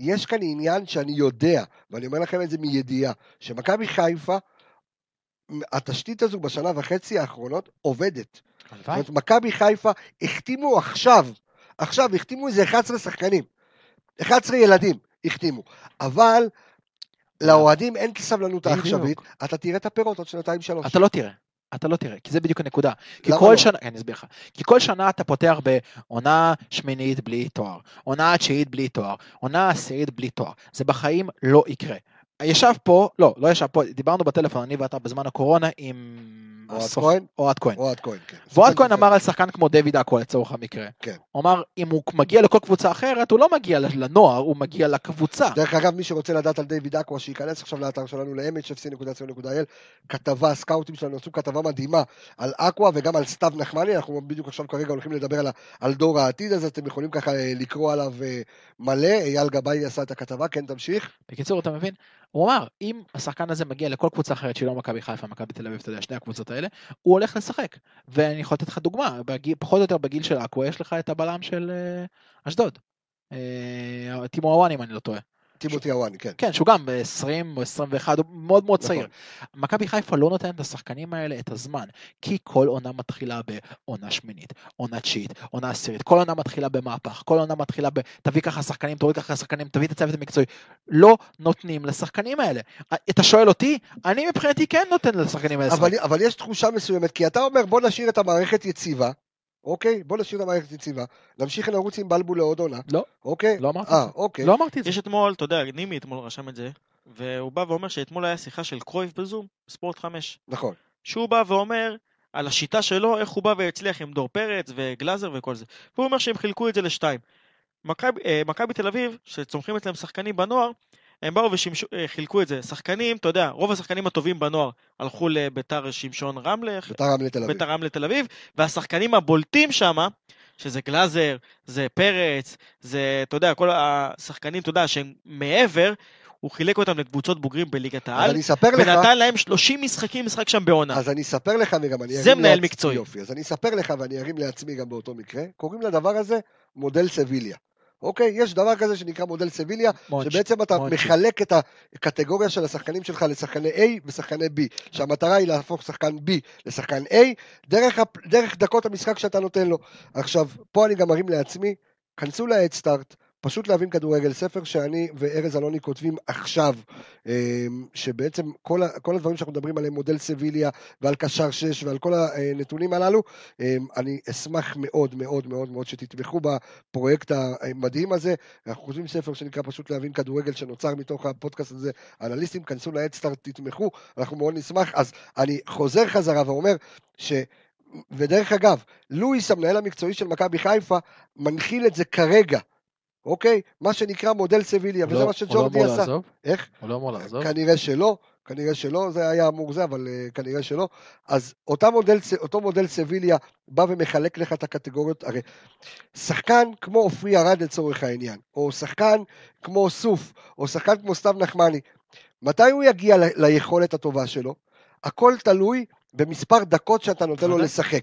Speaker 1: יש כאן עניין שאני יודע, ואני אומר לכם את זה מידיעה, שמכבי חיפה, התשתית הזו בשנה וחצי האחרונות עובדת. זאת. אומרת, מכבי חיפה החתימו עכשיו, עכשיו החתימו איזה 11 שחקנים, 11 ילדים החתימו, אבל לאוהדים אין את הסבלנות. העכשווית, אתה תראה את הפירות עוד שנתיים שלוש.
Speaker 2: אתה לא תראה. אתה לא תראה, כי זה בדיוק הנקודה. כי כל
Speaker 1: לא?
Speaker 2: שנה, אני אסביר לך, כי כל שנה אתה פותח בעונה שמינית בלי תואר, עונה תשיעית בלי תואר, עונה עשירית בלי תואר. זה בחיים לא יקרה. ישב פה, לא, לא ישב פה, דיברנו בטלפון, אני ואתה בזמן הקורונה עם...
Speaker 1: אוהד כהן?
Speaker 2: אוהד כהן.
Speaker 1: אוהד כהן, כן.
Speaker 2: ואוהד כהן אמר על שחקן כמו דיוויד אקו לצורך המקרה.
Speaker 1: כן.
Speaker 2: הוא אמר, אם הוא מגיע לכל קבוצה אחרת, הוא לא מגיע לנוער, הוא מגיע לקבוצה.
Speaker 1: דרך אגב, מי שרוצה לדעת על דיוויד אקווה, שייכנס עכשיו לאתר שלנו ל-mhfc.co.il, כתבה, סקאוטים שלנו עשו כתבה מדהימה על אקווה וגם על סתיו נחמני, אנחנו בדיוק עכשיו כרגע הולכים לדבר על דור העתיד הזה, אתם יכולים ככה אה, לקרוא עליו אה, מלא, אייל גבאי עשה את הכתבה, כן תמשיך.
Speaker 2: בקיצור, אתה מבין? הוא אמר, אם השחקן הזה מגיע לכל קבוצה אחרת שהיא לא מכבי חיפה, מכבי תל אביב, אתה יודע, שני הקבוצות האלה, הוא הולך לשחק. ואני יכול לתת לך דוגמה, בגיל, פחות או יותר בגיל של אקווה, יש לך את הבלם של אה, אשדוד. אה, טימו אוואן, אם אני לא טועה.
Speaker 1: טימותי הוואני, כן.
Speaker 2: כן, שהוא גם ב-20 או 21, הוא מאוד מאוד צעיר.
Speaker 1: נכון.
Speaker 2: מכבי חיפה לא נותנת לשחקנים האלה את הזמן, כי כל עונה מתחילה בעונה שמינית, עונה תשיעית, עונה עשירית, כל עונה מתחילה במהפך, כל עונה מתחילה ב... תביא ככה שחקנים, תוריד ככה שחקנים, תביא את הצוות המקצועי. לא נותנים לשחקנים האלה. אתה שואל אותי, אני מבחינתי כן נותן לשחקנים האלה.
Speaker 1: אבל יש תחושה מסוימת, כי אתה אומר בוא נשאיר את המערכת יציבה, אוקיי? בוא נשאיר את המערכת יציבה, נמשיך לרוץ עם בלבול לעוד עונה,
Speaker 2: לא,
Speaker 1: אוקיי?
Speaker 2: לא אמרתי
Speaker 1: אה,
Speaker 2: את זה.
Speaker 1: אוקיי.
Speaker 2: לא אמרתי את זה.
Speaker 4: יש אתמול, אתה יודע, נימי אתמול רשם את זה, והוא בא ואומר שאתמול היה שיחה של קרויף בזום, ספורט 5.
Speaker 1: נכון.
Speaker 4: שהוא בא ואומר על השיטה שלו, איך הוא בא והצליח עם דור פרץ וגלאזר וכל זה. והוא אומר שהם חילקו את זה לשתיים. מכבי אה, מכבי תל אביב, שצומחים אצלם שחקנים בנוער, הם באו וחילקו את זה. שחקנים, אתה יודע, רוב השחקנים הטובים בנוער הלכו לביתר שמשון רמלה,
Speaker 1: ביתר רמלה תל אביב.
Speaker 4: ביתר רמלה תל אביב, והשחקנים הבולטים שם, שזה גלאזר, זה פרץ, זה, אתה יודע, כל השחקנים, אתה יודע, שהם מעבר, הוא חילק אותם לקבוצות בוגרים בליגת העל,
Speaker 1: אספר לך,
Speaker 4: ונתן להם 30 משחקים משחק שם בעונה.
Speaker 1: אז אני אספר לך וגם אני
Speaker 4: זה
Speaker 1: ארים
Speaker 4: מנהל
Speaker 1: לעצמי-
Speaker 4: מקצועי.
Speaker 1: יופי, אז אני אספר לך ואני ארים לעצמי גם באותו מקרה, קוראים לדבר הזה מודל סביליה. אוקיי? יש דבר כזה שנקרא מודל סביליה,
Speaker 2: מונץ'.
Speaker 1: שבעצם אתה
Speaker 2: מונץ'.
Speaker 1: מחלק את הקטגוריה של השחקנים שלך לשחקני A ושחקני B, שהמטרה היא להפוך שחקן B לשחקן A, דרך, דרך דקות המשחק שאתה נותן לו. עכשיו, פה אני גם מרים לעצמי, כנסו להדסטארט, פשוט להבין כדורגל, ספר שאני וארז אלוני כותבים עכשיו, אמ, שבעצם כל, כל הדברים שאנחנו מדברים עליהם, מודל סביליה ועל קשר 6 ועל כל הנתונים הללו, אמ, אני אשמח מאוד מאוד מאוד מאוד שתתמכו בפרויקט המדהים הזה. אנחנו כותבים ספר שנקרא פשוט להבין כדורגל, שנוצר מתוך הפודקאסט הזה, אנליסטים, כנסו לאדסטארט, תתמכו, אנחנו מאוד נשמח. אז אני חוזר חזרה ואומר ש... ודרך אגב, לואיס, המנהל המקצועי של מכבי חיפה, מנחיל את זה כרגע, אוקיי? מה שנקרא מודל סביליה, וזה
Speaker 2: לא-
Speaker 1: מה
Speaker 2: הוא לא
Speaker 1: שג'ורדי
Speaker 2: אמור
Speaker 1: עשה.
Speaker 2: לעזוב?
Speaker 1: איך?
Speaker 2: הוא לא אמור לעזוב?
Speaker 1: כנראה שלא, כנראה שלא, זה היה אמור זה, אבל uh, כנראה שלא. אז אותה מודל, אותו מודל סביליה בא ומחלק לך את הקטגוריות, הרי שחקן כמו עופרי ארד לצורך העניין, או שחקן כמו סוף, או שחקן כמו סתיו נחמני, מתי הוא יגיע ל- ליכולת הטובה שלו? הכל תלוי במספר דקות שאתה נותן לו. לשחק.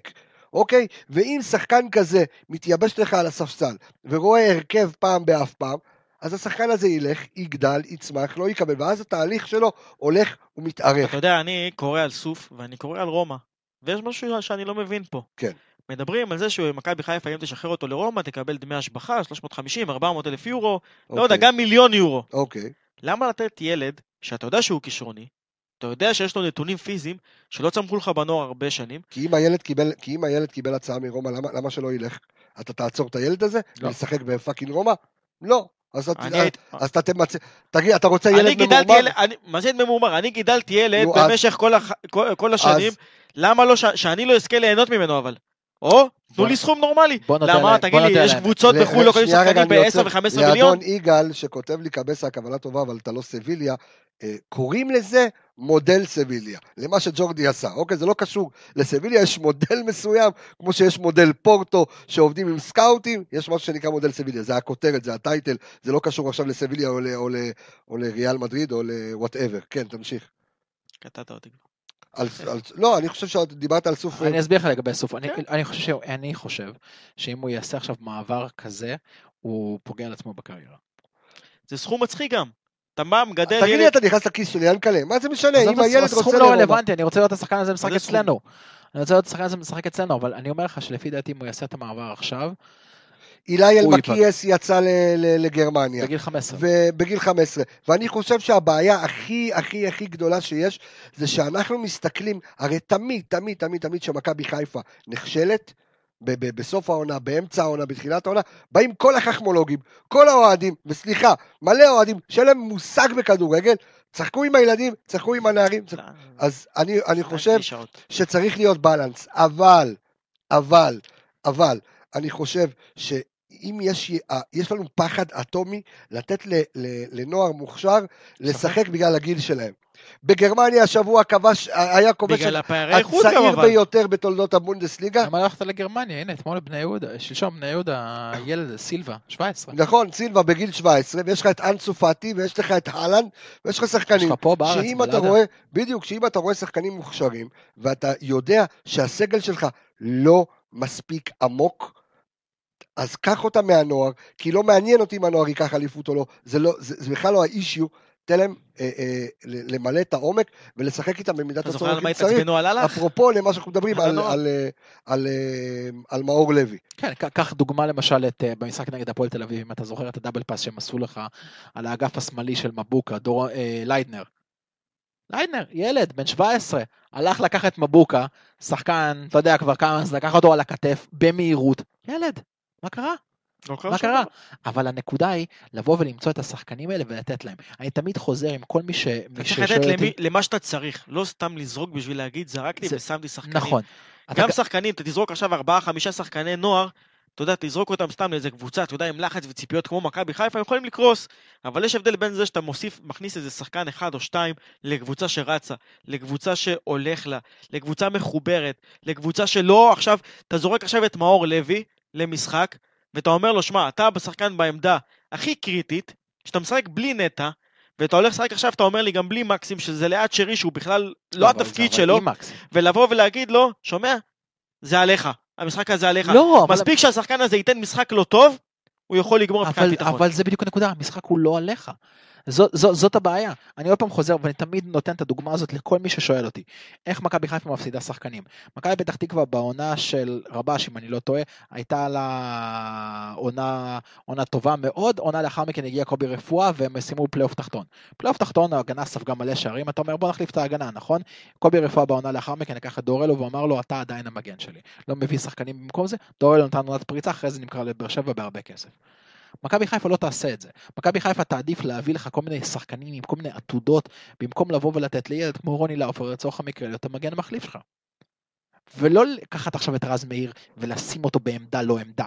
Speaker 1: אוקיי? ואם שחקן כזה מתייבש לך על הספסל ורואה הרכב פעם באף פעם, אז השחקן הזה ילך, יגדל, יצמח, לא יקבל, ואז התהליך שלו הולך ומתארך.
Speaker 4: אתה יודע, אני קורא על סוף ואני קורא על רומא, ויש משהו שאני לא מבין פה.
Speaker 1: כן.
Speaker 4: מדברים על זה שמכבי חיפה, אם תשחרר אותו לרומא, תקבל דמי השבחה, 350, 400 אלף יורו, לא יודע,
Speaker 1: אוקיי,
Speaker 4: גם מיליון יורו.
Speaker 1: אוקיי,
Speaker 4: למה לתת ילד, שאתה יודע שהוא כישרוני, אתה יודע שיש לו נתונים פיזיים, שלא צמחו לך בנוער הרבה שנים,
Speaker 1: כי אם הילד קיבל, כי אם הילד קיבל הצעה מרומא, למה, למה שלא ילך? אתה תעצור את הילד הזה?
Speaker 2: לא.
Speaker 1: ולשחק ב fucking רומא? לא. אז, אתה-
Speaker 4: אני.
Speaker 1: אז אתה תמצא, תגיד, אתה רוצה ילד ממורמר?
Speaker 4: ילד, אני- מה זה ילד ממורמר? אני גידלתי ילד
Speaker 1: נו, אז-
Speaker 4: במשך כל הח- כל- כל השנים, למה לא, ש- שאני לא אזכה ליהנות ממנו אבל? או, תנו לי סכום נורמלי. למה, תגיד לי, יש. קבוצות בחו"ל לא קונים שחקנים
Speaker 1: אני
Speaker 4: ב-10
Speaker 1: עוצר.
Speaker 4: ו-15 מיליון?
Speaker 1: לאדון יגאל, שכותב לי קבסה, הכוונה טובה, אבל אתה לא סביליה, אה, קוראים לזה מודל סביליה, למה שג'ורדי עשה. אוקיי, זה לא קשור. לסביליה יש מודל מסוים, כמו שיש מודל פורטו, שעובדים עם סקאוטים, יש משהו שנקרא מודל סביליה, זה הכותרת, זה הטייטל, זה לא קשור עכשיו לסביליה או, ל- או, ל- או לריאל מדריד או לוואטאבר. כן, תמשיך.
Speaker 4: קטעת אותי.
Speaker 1: על, על, לא, אני חושב שדיברת על סוף...
Speaker 2: אני אסביר לך לגבי סוף. אני-
Speaker 4: כן.
Speaker 2: אני חושב ש- אני חושב שאם הוא יעשה עכשיו מעבר כזה, הוא פוגע על עצמו בקריירה.
Speaker 4: זה סכום מצחיק גם. אתה בא, מגדל
Speaker 1: תגיד לי, אתה נכנס לכיס של ינקלה, מה זה משנה? אם הילד
Speaker 2: הסכום
Speaker 1: רוצה
Speaker 2: לא
Speaker 1: לרומא...
Speaker 2: רלוונטי, אני רוצה לראות את השחקן הזה משחק
Speaker 4: זה סכום?
Speaker 2: אצלנו. אני רוצה לראות את השחקן הזה משחק אצלנו, אבל אני אומר לך שלפי דעתי אם הוא יעשה את המעבר עכשיו,
Speaker 1: אילי
Speaker 2: הוא
Speaker 1: אלמקייס יצא ל- ל- לגרמניה.
Speaker 2: בגיל 15.
Speaker 1: ובגיל 15. ואני חושב שהבעיה הכי הכי הכי גדולה שיש, זה שאנחנו מסתכלים, הרי תמיד, תמיד, תמיד, תמיד שמכבי חיפה נכשלת, ב- ב- בסוף העונה, באמצע העונה, בתחילת העונה, באים כל החכמולוגים, כל האוהדים, וסליחה, מלא אוהדים, שאין להם מושג בכדורגל, צחקו עם הילדים, צחקו עם הנערים, צחקו. אז אני, אני חושב
Speaker 4: קלישאות.
Speaker 1: שצריך להיות בלנס, אבל, אבל, אבל, אני חושב שאם יש, אה, יש לנו פחד אטומי לתת ל, ל, לנוער מוכשר לשחק בגלל הגיל שלהם. בגרמניה השבוע כבש, היה כובש הצעיר
Speaker 4: אבל.
Speaker 1: ביותר בתולדות הבונדסליגה.
Speaker 2: למה הלכת לגרמניה? הנה, אתמול בני יהודה, שלשום בני יהודה, ילד סילבה, 17.
Speaker 1: נכון, סילבה בגיל 17, ויש לך את אנסו פאטי, ויש לך את הלנד, ויש לך
Speaker 2: יש
Speaker 1: שחקנים.
Speaker 2: לך פה בארץ,
Speaker 1: שאם אתה
Speaker 2: בלאדה.
Speaker 1: רואה, בדיוק, שאם אתה רואה שחקנים מוכשרים, ואתה יודע שהסגל שלך לא מספיק עמוק, אז קח אותם מהנוער, כי לא מעניין אותי אם הנוער ייקח אליפות או לא, זה, לא, זה, זה בכלל לא האישיו, תן להם אה, אה, למלא את העומק ולשחק איתם במידת
Speaker 4: אתה זוכר
Speaker 1: הצורך
Speaker 4: על מה
Speaker 1: אם צריך.
Speaker 4: התעצבנו על הלך?
Speaker 1: אפרופו למה שאנחנו מדברים
Speaker 4: על
Speaker 1: על,
Speaker 4: הנוער.
Speaker 1: על, אה, על, אה, על מאור לוי.
Speaker 2: כן, קח דוגמה למשל את, אה, במשחק נגד הפועל תל אביב, אם אתה זוכר את הדאבל פאס שהם עשו לך על האגף השמאלי של מבוקה, דור אה, ליידנר. ליידנר, ילד, בן 17, הלך לקח את מבוקה, שחקן, אתה יודע כבר כמה, אז לקח אותו על הכתף, במהירות. ילד, מה קרה?
Speaker 4: לא
Speaker 2: מה קרה?
Speaker 4: דבר.
Speaker 2: אבל הנקודה היא לבוא ולמצוא את השחקנים האלה ולתת להם. אני תמיד חוזר עם כל מי ש...
Speaker 4: אתה צריך לתת למי- למה שאתה צריך, לא סתם לזרוק בשביל להגיד זרקתי
Speaker 2: זה-
Speaker 4: ושמתי שחקנים.
Speaker 2: נכון. אתה
Speaker 4: גם
Speaker 2: ג-
Speaker 4: שחקנים, אתה תזרוק עכשיו ארבעה, חמישה שחקני נוער, אתה יודע, תזרוק אותם סתם לאיזה קבוצה, אתה יודע, עם לחץ וציפיות כמו מכבי חיפה, הם יכולים לקרוס. אבל יש הבדל בין זה שאתה מוסיף, מכניס איזה שחקן אחד או שתיים לקבוצה שרצה, לקבוצה שהולך לה, לקבוצה מחוברת, לקבוצה שלא עכשיו, אתה זורק עכשיו את מאור לוי למשחק, ואתה אומר לו, שמע, אתה בשחקן בעמדה הכי קריטית, שאתה משחק בלי נטע, ואתה הולך לשחק עכשיו, אתה אומר לי גם בלי מקסים, שזה ליד שרי, שהוא בכלל לא
Speaker 2: אבל-
Speaker 4: התפקיד שלו. ולבוא ולהגיד לו, שומע? זה עליך, המשחק הזה עליך.
Speaker 2: לא, אבל...
Speaker 4: מספיק שהשחקן הזה ייתן משחק לא טוב, הוא יכול לגמור מבחינת
Speaker 2: אבל,
Speaker 4: ביטחון.
Speaker 2: אבל זה בדיוק הנקודה, המשחק הוא לא עליך. זו, זו, זאת הבעיה. אני עוד פעם חוזר, ואני תמיד נותן את הדוגמה הזאת לכל מי ששואל אותי. איך מכבי חיפה מפסידה שחקנים? מכבי פתח תקווה בעונה של רבש, אם אני לא טועה, הייתה לה עונה, עונה טובה מאוד, עונה לאחר מכן הגיע קובי רפואה והם סיימו פלייאוף תחתון. פלייאוף תחתון, ההגנה ספגה מלא שערים, אתה אומר בוא נחליף את ההגנה, נכון? קובי רפואה בעונה לאחר מכן לקח את דור אלו ואמר לו, אתה עדיין המגן שלי. לא מביא שחקנים במקום זה, דור אלו נתן עונת פריצה, אחרי זה נמכר לבאר שבע בהרבה כסף. מכבי חיפה לא תעשה את זה. מכבי חיפה תעדיף להביא לך כל מיני שחקנים עם כל מיני עתודות, במקום לבוא ולתת לילד כמו רוני לאופר לצורך המקרה להיות המגן המחליף שלך. ולא לקחת עכשיו את רז מאיר ולשים אותו בעמדה לא עמדה.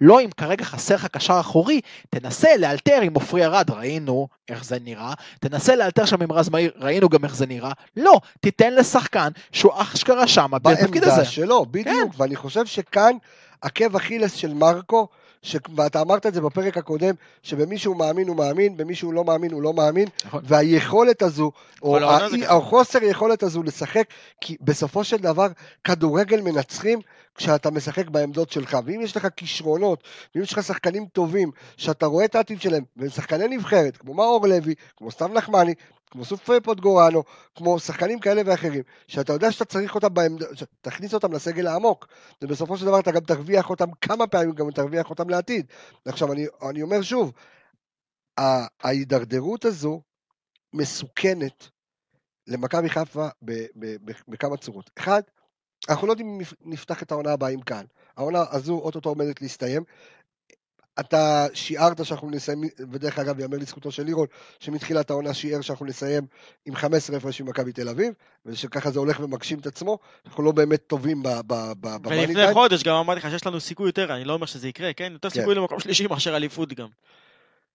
Speaker 2: לא אם כרגע חסר לך קשר אחורי, תנסה לאלתר עם עופרי ארד, ראינו איך זה נראה, תנסה לאלתר שם עם רז מאיר, ראינו גם איך זה נראה, לא, תיתן לשחקן שהוא אשכרה שם, בתפקיד הזה.
Speaker 1: בעמדה שלו, בדיוק, כן. ואני חושב שכאן עקב אכילס של מרקו. ואתה אמרת את זה בפרק הקודם, שבמי שהוא מאמין הוא מאמין, במי שהוא לא מאמין הוא לא מאמין, נכון. והיכולת הזו, או החוסר יכולת הזו לשחק, כי בסופו של דבר כדורגל מנצחים כשאתה משחק בעמדות שלך, ואם יש לך כישרונות, ואם יש לך שחקנים טובים, שאתה רואה את העתיד שלהם, והם שחקני נבחרת, כמו מאור לוי, כמו סתיו נחמני, כמו סוף פוטגורנו, כמו שחקנים כאלה ואחרים, שאתה יודע שאתה צריך אותם בעמדה, תכניס אותם לסגל העמוק, ובסופו של דבר אתה גם תרוויח אותם כמה פעמים, גם תרוויח אותם לעתיד. עכשיו, אני, אני אומר שוב, ההידרדרות הזו מסוכנת למכבי חיפה בכמה צורות. אחד, אנחנו לא יודעים אם נפתח את העונה הבאה עם קהל. העונה הזו אוטוטו עומדת להסתיים, אתה שיערת שאנחנו נסיים, ודרך אגב, יאמר לזכותו של לירון, שמתחילת העונה שיער שאנחנו נסיים עם 15 הפרשים במכבי תל אביב, ושככה זה הולך ומגשים את עצמו, אנחנו לא באמת טובים
Speaker 4: במאני ולפני חודש גם אמרתי לך שיש לנו סיכוי יותר, אני לא אומר שזה יקרה, כן? יותר כן. סיכוי למקום שלישי מאשר אליפות גם.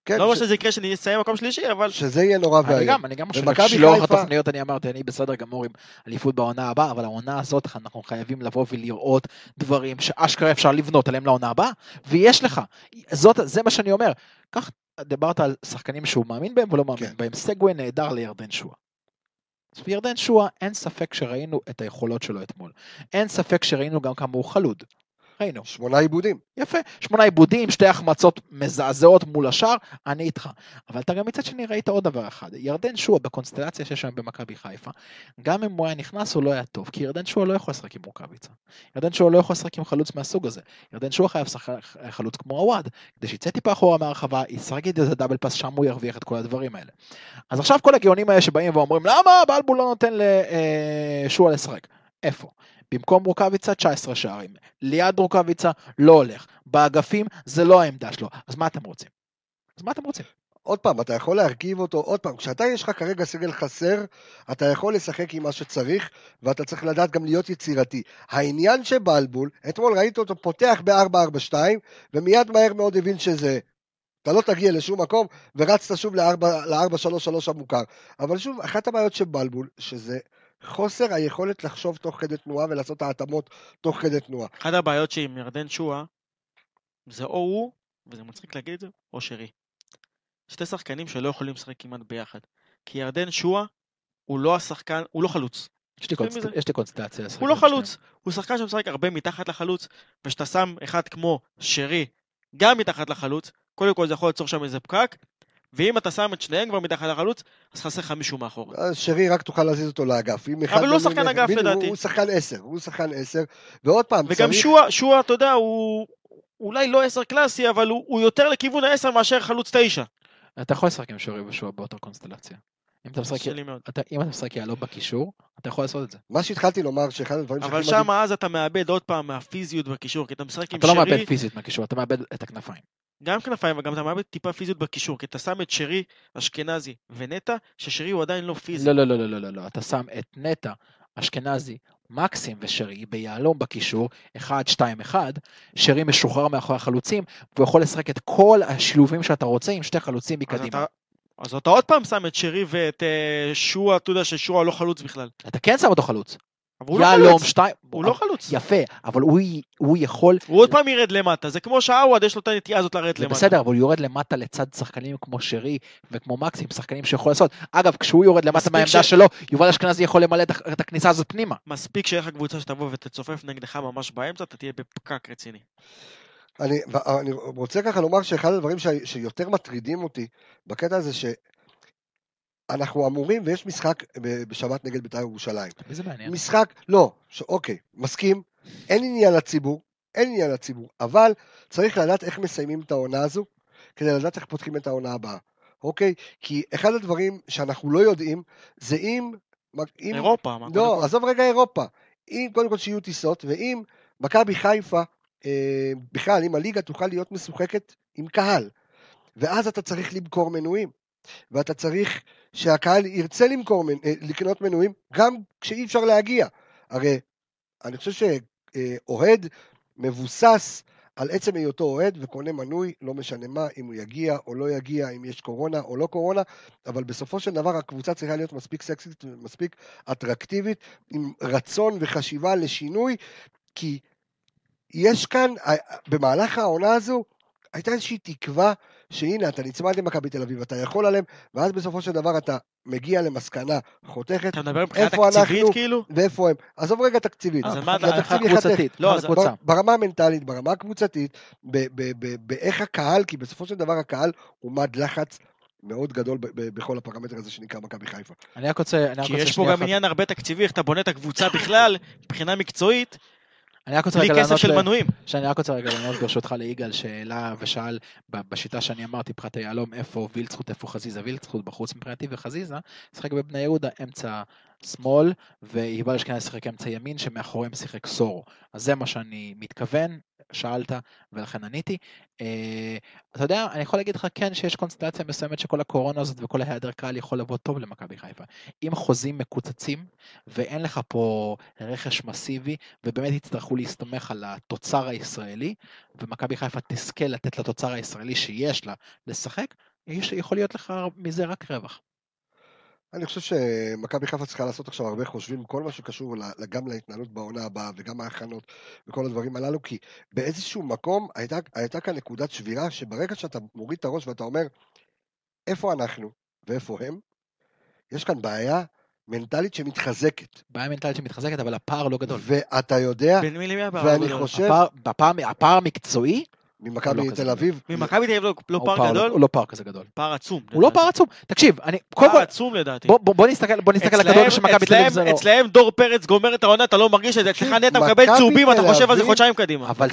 Speaker 4: כן, לא אומר ש... שזה יקרה שאני אסיים מקום שלישי, אבל...
Speaker 1: שזה יהיה נורא ואיום.
Speaker 2: אני גם, אני גם חושב שלאורך חיפה... התוכניות אני אמרתי, אני בסדר גמור עם אליפות בעונה הבאה, אבל העונה הזאת אנחנו חייבים לבוא ולראות דברים שאשכרה אפשר לבנות עליהם לעונה הבאה, ויש לך. זאת, זה מה שאני אומר. כך דיברת על שחקנים שהוא מאמין בהם ולא מאמין כן. בהם. סגווי נהדר לירדן שואה. וירדן שואה, אין ספק שראינו את היכולות שלו אתמול. אין ספק שראינו גם כמה הוא חלוד. ראינו.
Speaker 1: שמונה עיבודים.
Speaker 2: יפה, שמונה עיבודים, שתי החמצות מזעזעות מול השאר, אני איתך. אבל אתה גם מצד שני ראית עוד דבר אחד, ירדן שועה בקונסטלציה שיש היום במכבי חיפה, גם אם הוא היה נכנס הוא לא היה טוב, כי ירדן שועה לא יכול לשחק עם רוקאביצה. ירדן שועה לא יכול לשחק עם חלוץ מהסוג הזה. ירדן שועה חייב לשחק חלוץ כמו עווד, כדי שיצא טיפה אחורה מהרחבה, ישחק את איזה דאבל פס, שם הוא ירוויח את כל הדברים האלה. אז עכשיו כל הגאונים האלה שבאים ואומרים, למה בלבול לא נותן לשועה אה, לשחק? איפה? במקום רוקאביצה 19 שערים, ליד רוקאביצה לא הולך, באגפים זה לא העמדה שלו, אז מה אתם רוצים? אז מה אתם רוצים?
Speaker 1: עוד פעם, אתה יכול להרכיב אותו, עוד פעם, כשאתה יש לך כרגע סגל חסר, אתה יכול לשחק עם מה שצריך, ואתה צריך לדעת גם להיות יצירתי. העניין שבלבול, אתמול ראית אותו פותח ב-4-4-2, ומיד מהר מאוד הבין שזה אתה לא תגיע לשום מקום, ורצת שוב ל-4-3-3 המוכר. אבל שוב, אחת הבעיות של בלבול, שזה חוסר היכולת לחשוב תוך כדי תנועה ולעשות ההתאמות תוך כדי תנועה.
Speaker 4: אחת הבעיות שעם ירדן שואה, זה או הוא, וזה מצחיק להגיד את זה, או שרי. שתי שחקנים שלא יכולים לשחק כמעט ביחד. כי ירדן שואה הוא לא השחקן, הוא לא חלוץ.
Speaker 2: יש לי קונסטלציה.
Speaker 4: הוא לא חלוץ, הוא שחקן שמשחק הרבה מתחת לחלוץ, וכשאתה שם אחד כמו שרי גם מתחת לחלוץ, קודם כל זה יכול ליצור שם איזה פקק, ואם אתה שם את שניהם כבר מתחת לחלוץ, אז חסר לך מישהו מאחור.
Speaker 1: שרי רק תוכל להזיז אותו לאגף.
Speaker 4: אבל לא שחקן אגף לדעתי.
Speaker 1: הוא שחקן עשר, הוא שחקן עשר, ועוד פעם,
Speaker 4: וגם צריך... שועה, שועה, אתה יודע, הוא אולי לא עשר קלאסי, אבל הוא, הוא יותר לכיוון העשר מאשר חלוץ תשע.
Speaker 2: אתה יכול לשחק עם שרי ושועה באותה קונסטלציה. אם אתה משחק, אתה, אם אתה משחק יעלו בקישור, אתה יכול לעשות את זה.
Speaker 1: מה שהתחלתי לומר, שאחד הדברים
Speaker 4: אבל שם אז אתה מאבד עוד פעם מהפיזיות בקישור, כי אתה משחק עם
Speaker 2: שרי... אתה לא מאבד פיזיות מהקישור, אתה מאבד את הכנפיים.
Speaker 4: גם כנפיים, וגם אתה מאבד טיפה פיזיות בקישור, כי אתה שם את שרי, אשכנזי ונטע, ששרי הוא עדיין לא פיזי.
Speaker 2: לא, לא, לא, לא, לא, לא, לא, אתה שם את נטע, אשכנזי, מקסים ושרי ביהלום בקישור, 1, 2, 1, שרי משוחרר מאחורי החלוצים, והוא יכול לשחק את כל השילובים שאתה רוצה עם שתי חלוצים מקדימה. אז אתה,
Speaker 4: אז אתה עוד פעם שם את שרי ואת uh, שועה, אתה יודע ששועה לא חלוץ בכלל.
Speaker 2: אתה כן שם אותו חלוץ.
Speaker 4: אבל הוא לא חלוץ. שתי...
Speaker 2: הוא לא חלוץ. יפה, אבל הוא, הוא יכול...
Speaker 4: הוא עוד פעם ירד למטה, זה כמו שעווד, יש לו את הנטייה הזאת לרדת למטה.
Speaker 2: בסדר, אבל הוא יורד למטה לצד שחקנים כמו שרי וכמו מקסים, שחקנים שיכול לעשות. אגב, כשהוא יורד למטה מהעמדה ש... שלו, יובל אשכנזי יכול למלא את הכניסה הזאת פנימה.
Speaker 4: מספיק שיהיה לך קבוצה שתבוא ותצופף נגדך ממש באמצע, אתה תהיה בפקק רציני.
Speaker 1: אני, אני רוצה ככה לומר שאחד הדברים ש, שיותר מטרידים אותי בקטע הזה, ש... אנחנו אמורים, ויש משחק ב- בשבת נגד בית"ר ירושלים.
Speaker 2: זה מעניין?
Speaker 1: משחק, לא, ש... אוקיי, מסכים, אין עניין לציבור, אין עניין לציבור, אבל צריך לדעת איך מסיימים את העונה הזו, כדי לדעת איך פותחים את העונה הבאה, אוקיי? כי אחד הדברים שאנחנו לא יודעים, זה אם... אם
Speaker 4: אירופה, מה
Speaker 1: לא,
Speaker 4: כל?
Speaker 1: עזוב רגע אירופה. אם, קודם כל שיהיו טיסות, ואם מכבי חיפה, אה, בכלל, אם הליגה תוכל להיות משוחקת עם קהל, ואז אתה צריך למכור מנויים, ואתה צריך שהקהל ירצה למכור, אה, לקנות מנויים, גם כשאי אפשר להגיע. הרי אני חושב שאוהד מבוסס על עצם היותו אוהד וקונה מנוי, לא משנה מה, אם הוא יגיע או לא יגיע, אם יש קורונה או לא קורונה, אבל בסופו של דבר הקבוצה צריכה להיות מספיק סקסית ומספיק אטרקטיבית, עם רצון וחשיבה לשינוי, כי יש כאן, במהלך העונה הזו, הייתה איזושהי תקווה שהנה, אתה נצמד למכבי תל אביב, אתה יכול עליהם, ואז בסופו של דבר אתה מגיע למסקנה חותכת,
Speaker 4: אתה מדבר מבחינה
Speaker 1: איפה
Speaker 4: תקציבית
Speaker 1: אנחנו?
Speaker 4: כאילו?
Speaker 1: ואיפה הם. עזוב רגע תקציבית.
Speaker 4: אז מה-
Speaker 2: מבחינת
Speaker 1: התקציב
Speaker 2: מבחינה
Speaker 1: ייחתך.
Speaker 2: קבוצתית.
Speaker 4: לא, אז-
Speaker 2: הקבוצה.
Speaker 1: ברמה המנטלית, ברמה הקבוצתית, באיך הקהל, כי בסופו של דבר הקהל הוא מד לחץ מאוד גדול ב- ב- בכל הפרמטר הזה שנקרא מכבי חיפה.
Speaker 2: אני רק רוצה, אני רק
Speaker 4: כי
Speaker 2: רוצה
Speaker 4: יש פה
Speaker 2: שנייה
Speaker 4: גם
Speaker 2: אחת-
Speaker 4: עניין הרבה תקציבי, איך אתה בונה את הקבוצה בכלל, מבחינה מקצועית,
Speaker 2: אני רק רוצה
Speaker 4: בלי
Speaker 2: רגע
Speaker 4: כסף
Speaker 2: לענות
Speaker 4: של
Speaker 2: ל-
Speaker 4: מנויים.
Speaker 2: שאני רק רוצה רגע לענות ברשותך ליגאל שאלה ושאל בשיטה שאני אמרתי פחת היהלום איפה וילצחוט איפה חזיזה וילצחוט בחוץ מבחינתי וחזיזה שיחק בבני יהודה אמצע שמאל ויובל אשכנזי שיחק אמצע ימין שמאחוריהם שיחק סורו אז זה מה שאני מתכוון שאלת ולכן עניתי. אה, אתה יודע אני יכול להגיד לך כן שיש קונסטלציה מסוימת שכל הקורונה הזאת וכל ההיעדר קהל יכול לבוא טוב למכבי חיפה. אם חוזים מקוצצים ואין לך פה רכש מסיבי ובאמת יצטרכו להסתמך על התוצר הישראלי, ומכבי חיפה תזכה לתת לתוצר הישראלי שיש לה לשחק, יש, יכול להיות לך מזה רק רווח.
Speaker 1: אני חושב שמכבי חיפה צריכה לעשות עכשיו הרבה חושבים, כל מה שקשור גם להתנהלות בעונה הבאה וגם ההכנות וכל הדברים הללו, כי באיזשהו מקום הייתה, הייתה כאן נקודת שבירה, שברגע שאתה מוריד את הראש ואתה אומר, איפה אנחנו ואיפה הם, יש כאן בעיה מנטלית שמתחזקת.
Speaker 2: בעיה מנטלית שמתחזקת, אבל הפער לא גדול.
Speaker 1: ואתה יודע,
Speaker 4: בין מי למי הפער
Speaker 1: ואני
Speaker 4: הגדול?
Speaker 1: חושב,
Speaker 2: הפער, הפער, הפער המקצועי,
Speaker 1: ממכבי
Speaker 2: לא
Speaker 1: תל. אביב,
Speaker 4: ממכבי תל אביב לא- לא
Speaker 2: הוא
Speaker 4: פער גדול?
Speaker 2: הוא לא פער כזה גדול.
Speaker 4: פער עצום.
Speaker 2: הוא לא. פער עצום. תקשיב, אני,
Speaker 4: פער עצום לדעתי.
Speaker 2: בוא, נסתכל, בוא נסתכל על
Speaker 4: אצלהם-
Speaker 2: הכדורגל של מכבי תל אביב זה לא...
Speaker 4: אצלהם דור פרץ גומר את העונה, אתה לא מרגיש את זה, אצלך נטע מקבל צהובים, אתה חושב על זה חודשיים קדימה.
Speaker 2: אבל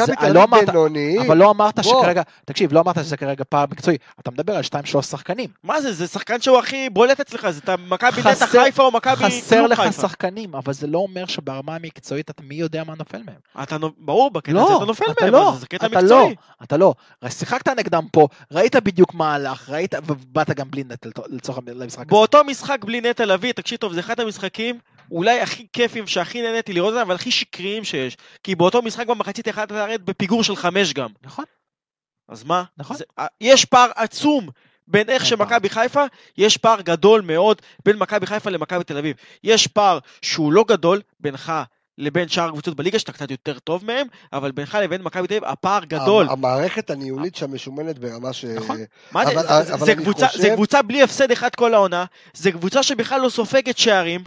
Speaker 2: לא אמרת, לא. שכרגע, תקשיב, לא אמרת שזה כרגע פער מקצועי, אתה מדבר על 2-3 שחקנים.
Speaker 4: מה זה, זה שחקן שהוא הכי בולט אצלך, זה מכבי נטע חיפה או מכבי
Speaker 2: חסר לך. שחקנים, אבל זה לא אומר שברמה המקצועית אתה מי יודע מה נופל מהם.
Speaker 4: אתה ברור, בקטע
Speaker 2: לא,
Speaker 4: הזה אתה נופל מהם,
Speaker 2: לא,
Speaker 4: זה קטע מקצועי.
Speaker 2: אתה לא. שיחקת נגדם פה, ראית בדיוק מה הלך, ראית, ובאת גם בלי נטל לצורך למשחק הזה.
Speaker 4: באותו משחק בלי נטע לביא, תקשיב טוב, זה אחד המשחקים אולי הכי כיפים, שהכי נהניתי לראות אותם, אבל הכי שקריים שיש. כי באותו משחק במחצית יכלת לרדת בפיגור של חמש גם.
Speaker 2: נכון,
Speaker 4: אז מה?
Speaker 2: נכון.
Speaker 4: זה, אה, יש פער עצום בין איך
Speaker 2: אין
Speaker 4: שמכבי חיפה, יש פער גדול מאוד בין מכבי חיפה למכבי תל אביב. יש פער שהוא לא גדול בינך לבין שאר הקבוצות בליגה, שאתה קצת יותר טוב מהם, אבל בינך לבין מכבי תל אביב הפער גדול.
Speaker 1: המערכת הניהולית שם משומנת ברמה ש...
Speaker 2: נכון.
Speaker 4: מה זה,
Speaker 1: אבל-
Speaker 4: זה- זה, קבוצה,
Speaker 1: חושב-
Speaker 4: זה קבוצה בלי הפסד אחד כל העונה, זה קבוצה שבכלל לא סופגת שערים,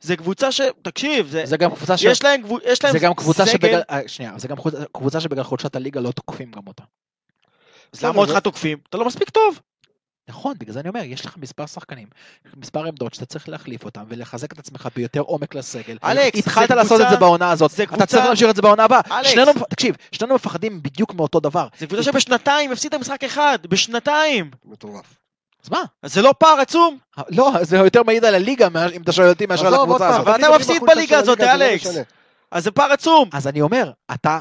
Speaker 4: זה קבוצה ש... תקשיב, זה,
Speaker 2: זה גם קבוצה ש...
Speaker 4: יש להם, גבו- יש להם
Speaker 2: זה גם קבוצה
Speaker 4: סגל,
Speaker 2: שבגלל, אה, שנייה, זה גם קבוצה- שבגלל חולשת הליגה לא תוקפים גם אותה.
Speaker 4: אז למה אותך תוקפים? אתה לא מספיק טוב.
Speaker 2: נכון, בגלל זה אני אומר, יש לך מספר שחקנים, מספר עמדות שאתה צריך להחליף אותם ולחזק את עצמך ביותר עומק לסגל.
Speaker 4: אלכס,
Speaker 2: התחלת לעשות
Speaker 4: קבוצה-
Speaker 2: את זה בעונה הזאת,
Speaker 4: זה
Speaker 2: אתה
Speaker 4: קבוצה-
Speaker 2: צריך להמשיך את זה בעונה הבאה.
Speaker 4: אלכס.
Speaker 2: שנינו, תקשיב, שנינו מפחדים בדיוק מאותו דבר.
Speaker 4: זה קבוצה שבשנתיים הפסידה משחק אחד, בשנתיים.
Speaker 1: מטורף.
Speaker 2: אז מה?
Speaker 4: אז זה לא פער עצום?
Speaker 2: לא, זה יותר מעיד על הליגה, אם אתה שואל אותי, מאשר על הקבוצה הזאת.
Speaker 4: אתה
Speaker 1: תמיד
Speaker 4: מפסיד בליגה הזאת,
Speaker 1: לא
Speaker 4: אלכס. אז זה פער עצום.
Speaker 2: אז אני אומר, אתה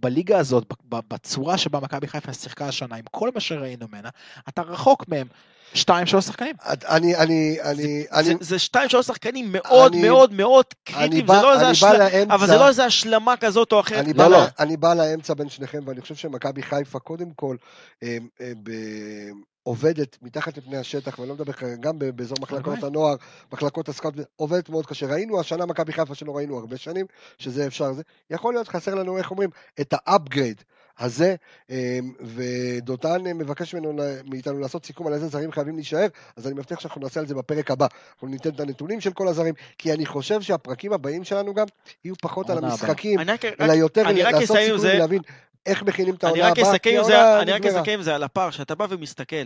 Speaker 2: בליגה הזאת, בצורה שבה מכבי חיפה שיחקה השנה, עם כל מה שראינו ממנה, אתה רחוק מהם שתיים, שלוש שחקנים.
Speaker 1: אני, אני, אני, אני,
Speaker 4: זה- זה שתיים שלוש שחקנים מאוד
Speaker 1: אני-
Speaker 4: מאוד מאוד קריטיים,
Speaker 1: בא,
Speaker 4: זה לא איזה
Speaker 1: בא לאמצע,
Speaker 4: אבל זה לא איזה השלמה כזאת או אחרת.
Speaker 1: אני
Speaker 2: לא,
Speaker 1: בא,
Speaker 2: לא.
Speaker 1: אני בא לאמצע בין שניכם, ואני חושב שמכבי חיפה, קודם כל, אה, אה, ב- עובדת מתחת לפני השטח, ואני לא מדבר כרגע, גם באזור מחלקות
Speaker 2: הלוואי.
Speaker 1: הנוער, מחלקות ה scout, עובדת מאוד קשה. ראינו השנה מכבי חיפה שלא ראינו הרבה שנים, שזה אפשר, זה יכול להיות חסר לנו, איך אומרים, את ה upgrade הזה, אה, ודותן מבקש ממנו, מאיתנו לעשות סיכום על איזה זרים חייבים להישאר, אז אני מבטיח שאנחנו נעשה על זה בפרק הבא. אנחנו ניתן את הנתונים של כל הזרים, כי אני חושב שהפרקים הבאים שלנו גם יהיו פחות על. המשחקים, אלא יותר לעשות סיכום. ולהבין איך מכינים את העונה הבאה, כי העונה
Speaker 4: אני רק. אסכם עם זה על הפער, שאתה בא ומסתכל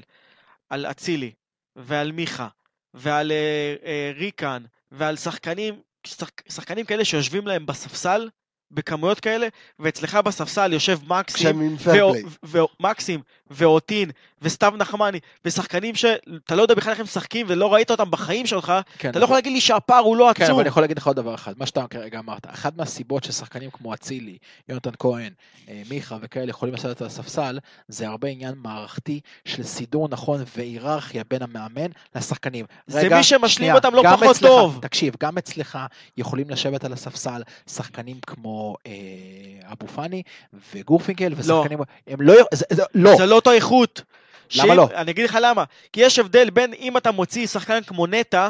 Speaker 4: על אצילי ועל מיכה ועל אה, אה, ריקן ועל שחקנים, שחק, שחקנים כאלה שיושבים להם בספסל בכמויות כאלה, ואצלך בספסל יושב מקסים,
Speaker 1: כשהם עם פרפליי.
Speaker 4: ומקסים, ואוטין, וסתיו נחמני, ושחקנים שאתה לא יודע בכלל איך הם משחקים ולא ראית אותם בחיים שלך,
Speaker 2: כן,
Speaker 4: אתה לא יכול להגיד לי שהפער הוא לא
Speaker 2: כן,
Speaker 4: עצום.
Speaker 2: אבל אני יכול להגיד לך עוד דבר אחד, מה שאתה כרגע אמרת, אחת מהסיבות ששחקנים כמו אצילי, יונתן כהן, אה, מיכה וכאלה יכולים לשבת על הספסל, זה הרבה עניין מערכתי של סידור נכון והיררכיה בין המאמן לשחקנים.
Speaker 4: זה
Speaker 2: רגע,
Speaker 4: מי שמשלים
Speaker 2: שנייה,
Speaker 4: אותם לא פחות
Speaker 2: אצלך,
Speaker 4: טוב.
Speaker 2: תקשיב, גם אצלך יכולים לשבת על הספסל שחקנים כמו אה, אבו פאני וגורפינקל, ושחקנים... הם לא... זה, זה, לא.
Speaker 4: זה לא אותו איכות.
Speaker 2: למה לא?
Speaker 4: אני אגיד לך למה. כי יש הבדל בין אם אתה מוציא שחקן כמו נטע,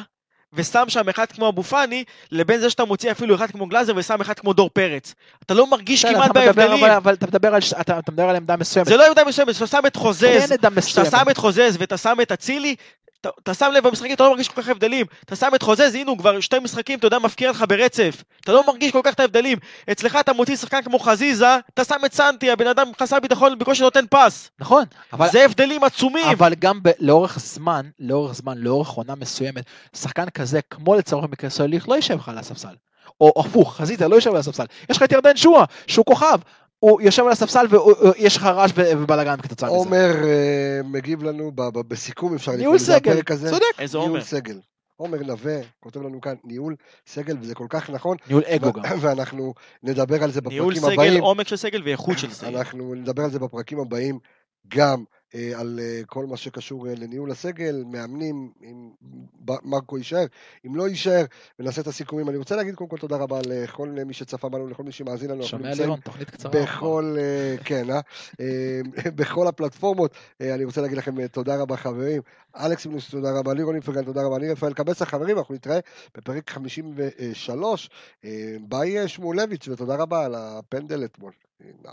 Speaker 4: ושם שם אחד כמו אבו פאני, לבין זה שאתה מוציא אפילו אחד כמו גלאזר ושם אחד כמו דור פרץ. אתה לא מרגיש כמעט בהבדלים.
Speaker 2: אבל, אתה מדבר על, אתה, אתה מדבר על עמדה מסוימת.
Speaker 4: זה לא עמדה מסוימת, כשאתה שם את חוזז, כשאתה. שם את חוזז ואתה שם את אצילי, אתה- אתה שם לב במשחקים, אתה לא מרגיש כל כך הבדלים. אתה שם את חוזז, הנה הוא כבר שתי משחקים, אתה יודע, מפקיע לך ברצף. אתה לא מרגיש כל כך את ההבדלים. אצלך אתה מוציא שחקן כמו חזיזה, אתה שם את סנטי, הבן אדם חסר ביטחון, בקושי נותן פס.
Speaker 2: נכון, אבל,
Speaker 4: זה הבדלים עצומים.
Speaker 2: אבל גם ב, לאורך זמן, לאורך זמן, לאורך עונה מסוימת, שחקן כזה, כמו לצורך מקרה סוליך, לא יישב לך על הספסל. או הפוך, חזיזה לא יושב על הספסל. יש לך את ירדן שועה, שהוא כוכב. הוא יושב על הספסל ויש לך רעש ובלאגן כתוצאה מזה.
Speaker 1: עומר אה, מגיב לנו בסיכום, אפשר לקרוא
Speaker 2: ניהול
Speaker 1: לזה
Speaker 2: סגל,
Speaker 1: הפרק הזה.
Speaker 2: צודק.
Speaker 4: איזה
Speaker 1: ניהול
Speaker 4: עומר.
Speaker 1: סגל. עומר נווה כותב לנו כאן ניהול סגל, וזה כל כך נכון,
Speaker 2: ניהול אגו גם.
Speaker 1: ואנחנו נדבר על זה
Speaker 4: ניהול
Speaker 1: בפרקים
Speaker 4: סגל,
Speaker 1: הבאים.
Speaker 4: עומק של סגל ואיכות של סגל.
Speaker 1: אנחנו נדבר על זה בפרקים הבאים, גם אה, על אה, כל מה שקשור אה, לניהול הסגל, מאמנים, אם מרקו יישאר, אם לא יישאר, ונעשה את הסיכומים. אני רוצה להגיד קודם כל תודה רבה לכל מי שצפה בנו, לכל מי שמאזין לנו.
Speaker 2: שומע לירון, תוכנית קצרה.
Speaker 1: בכל, אה, כן, אה? אה, בכל הפלטפורמות. אה, אני רוצה להגיד לכם אה, תודה רבה חברים. אלכס מינוס, תודה רבה. לירון איפרגן, תודה רבה. אני רפאל קבסה, חברים, אנחנו נתראה בפרק 53. אה, ביי אה, שמואלביץ', ותודה רבה על הפנדל אתמול. אה,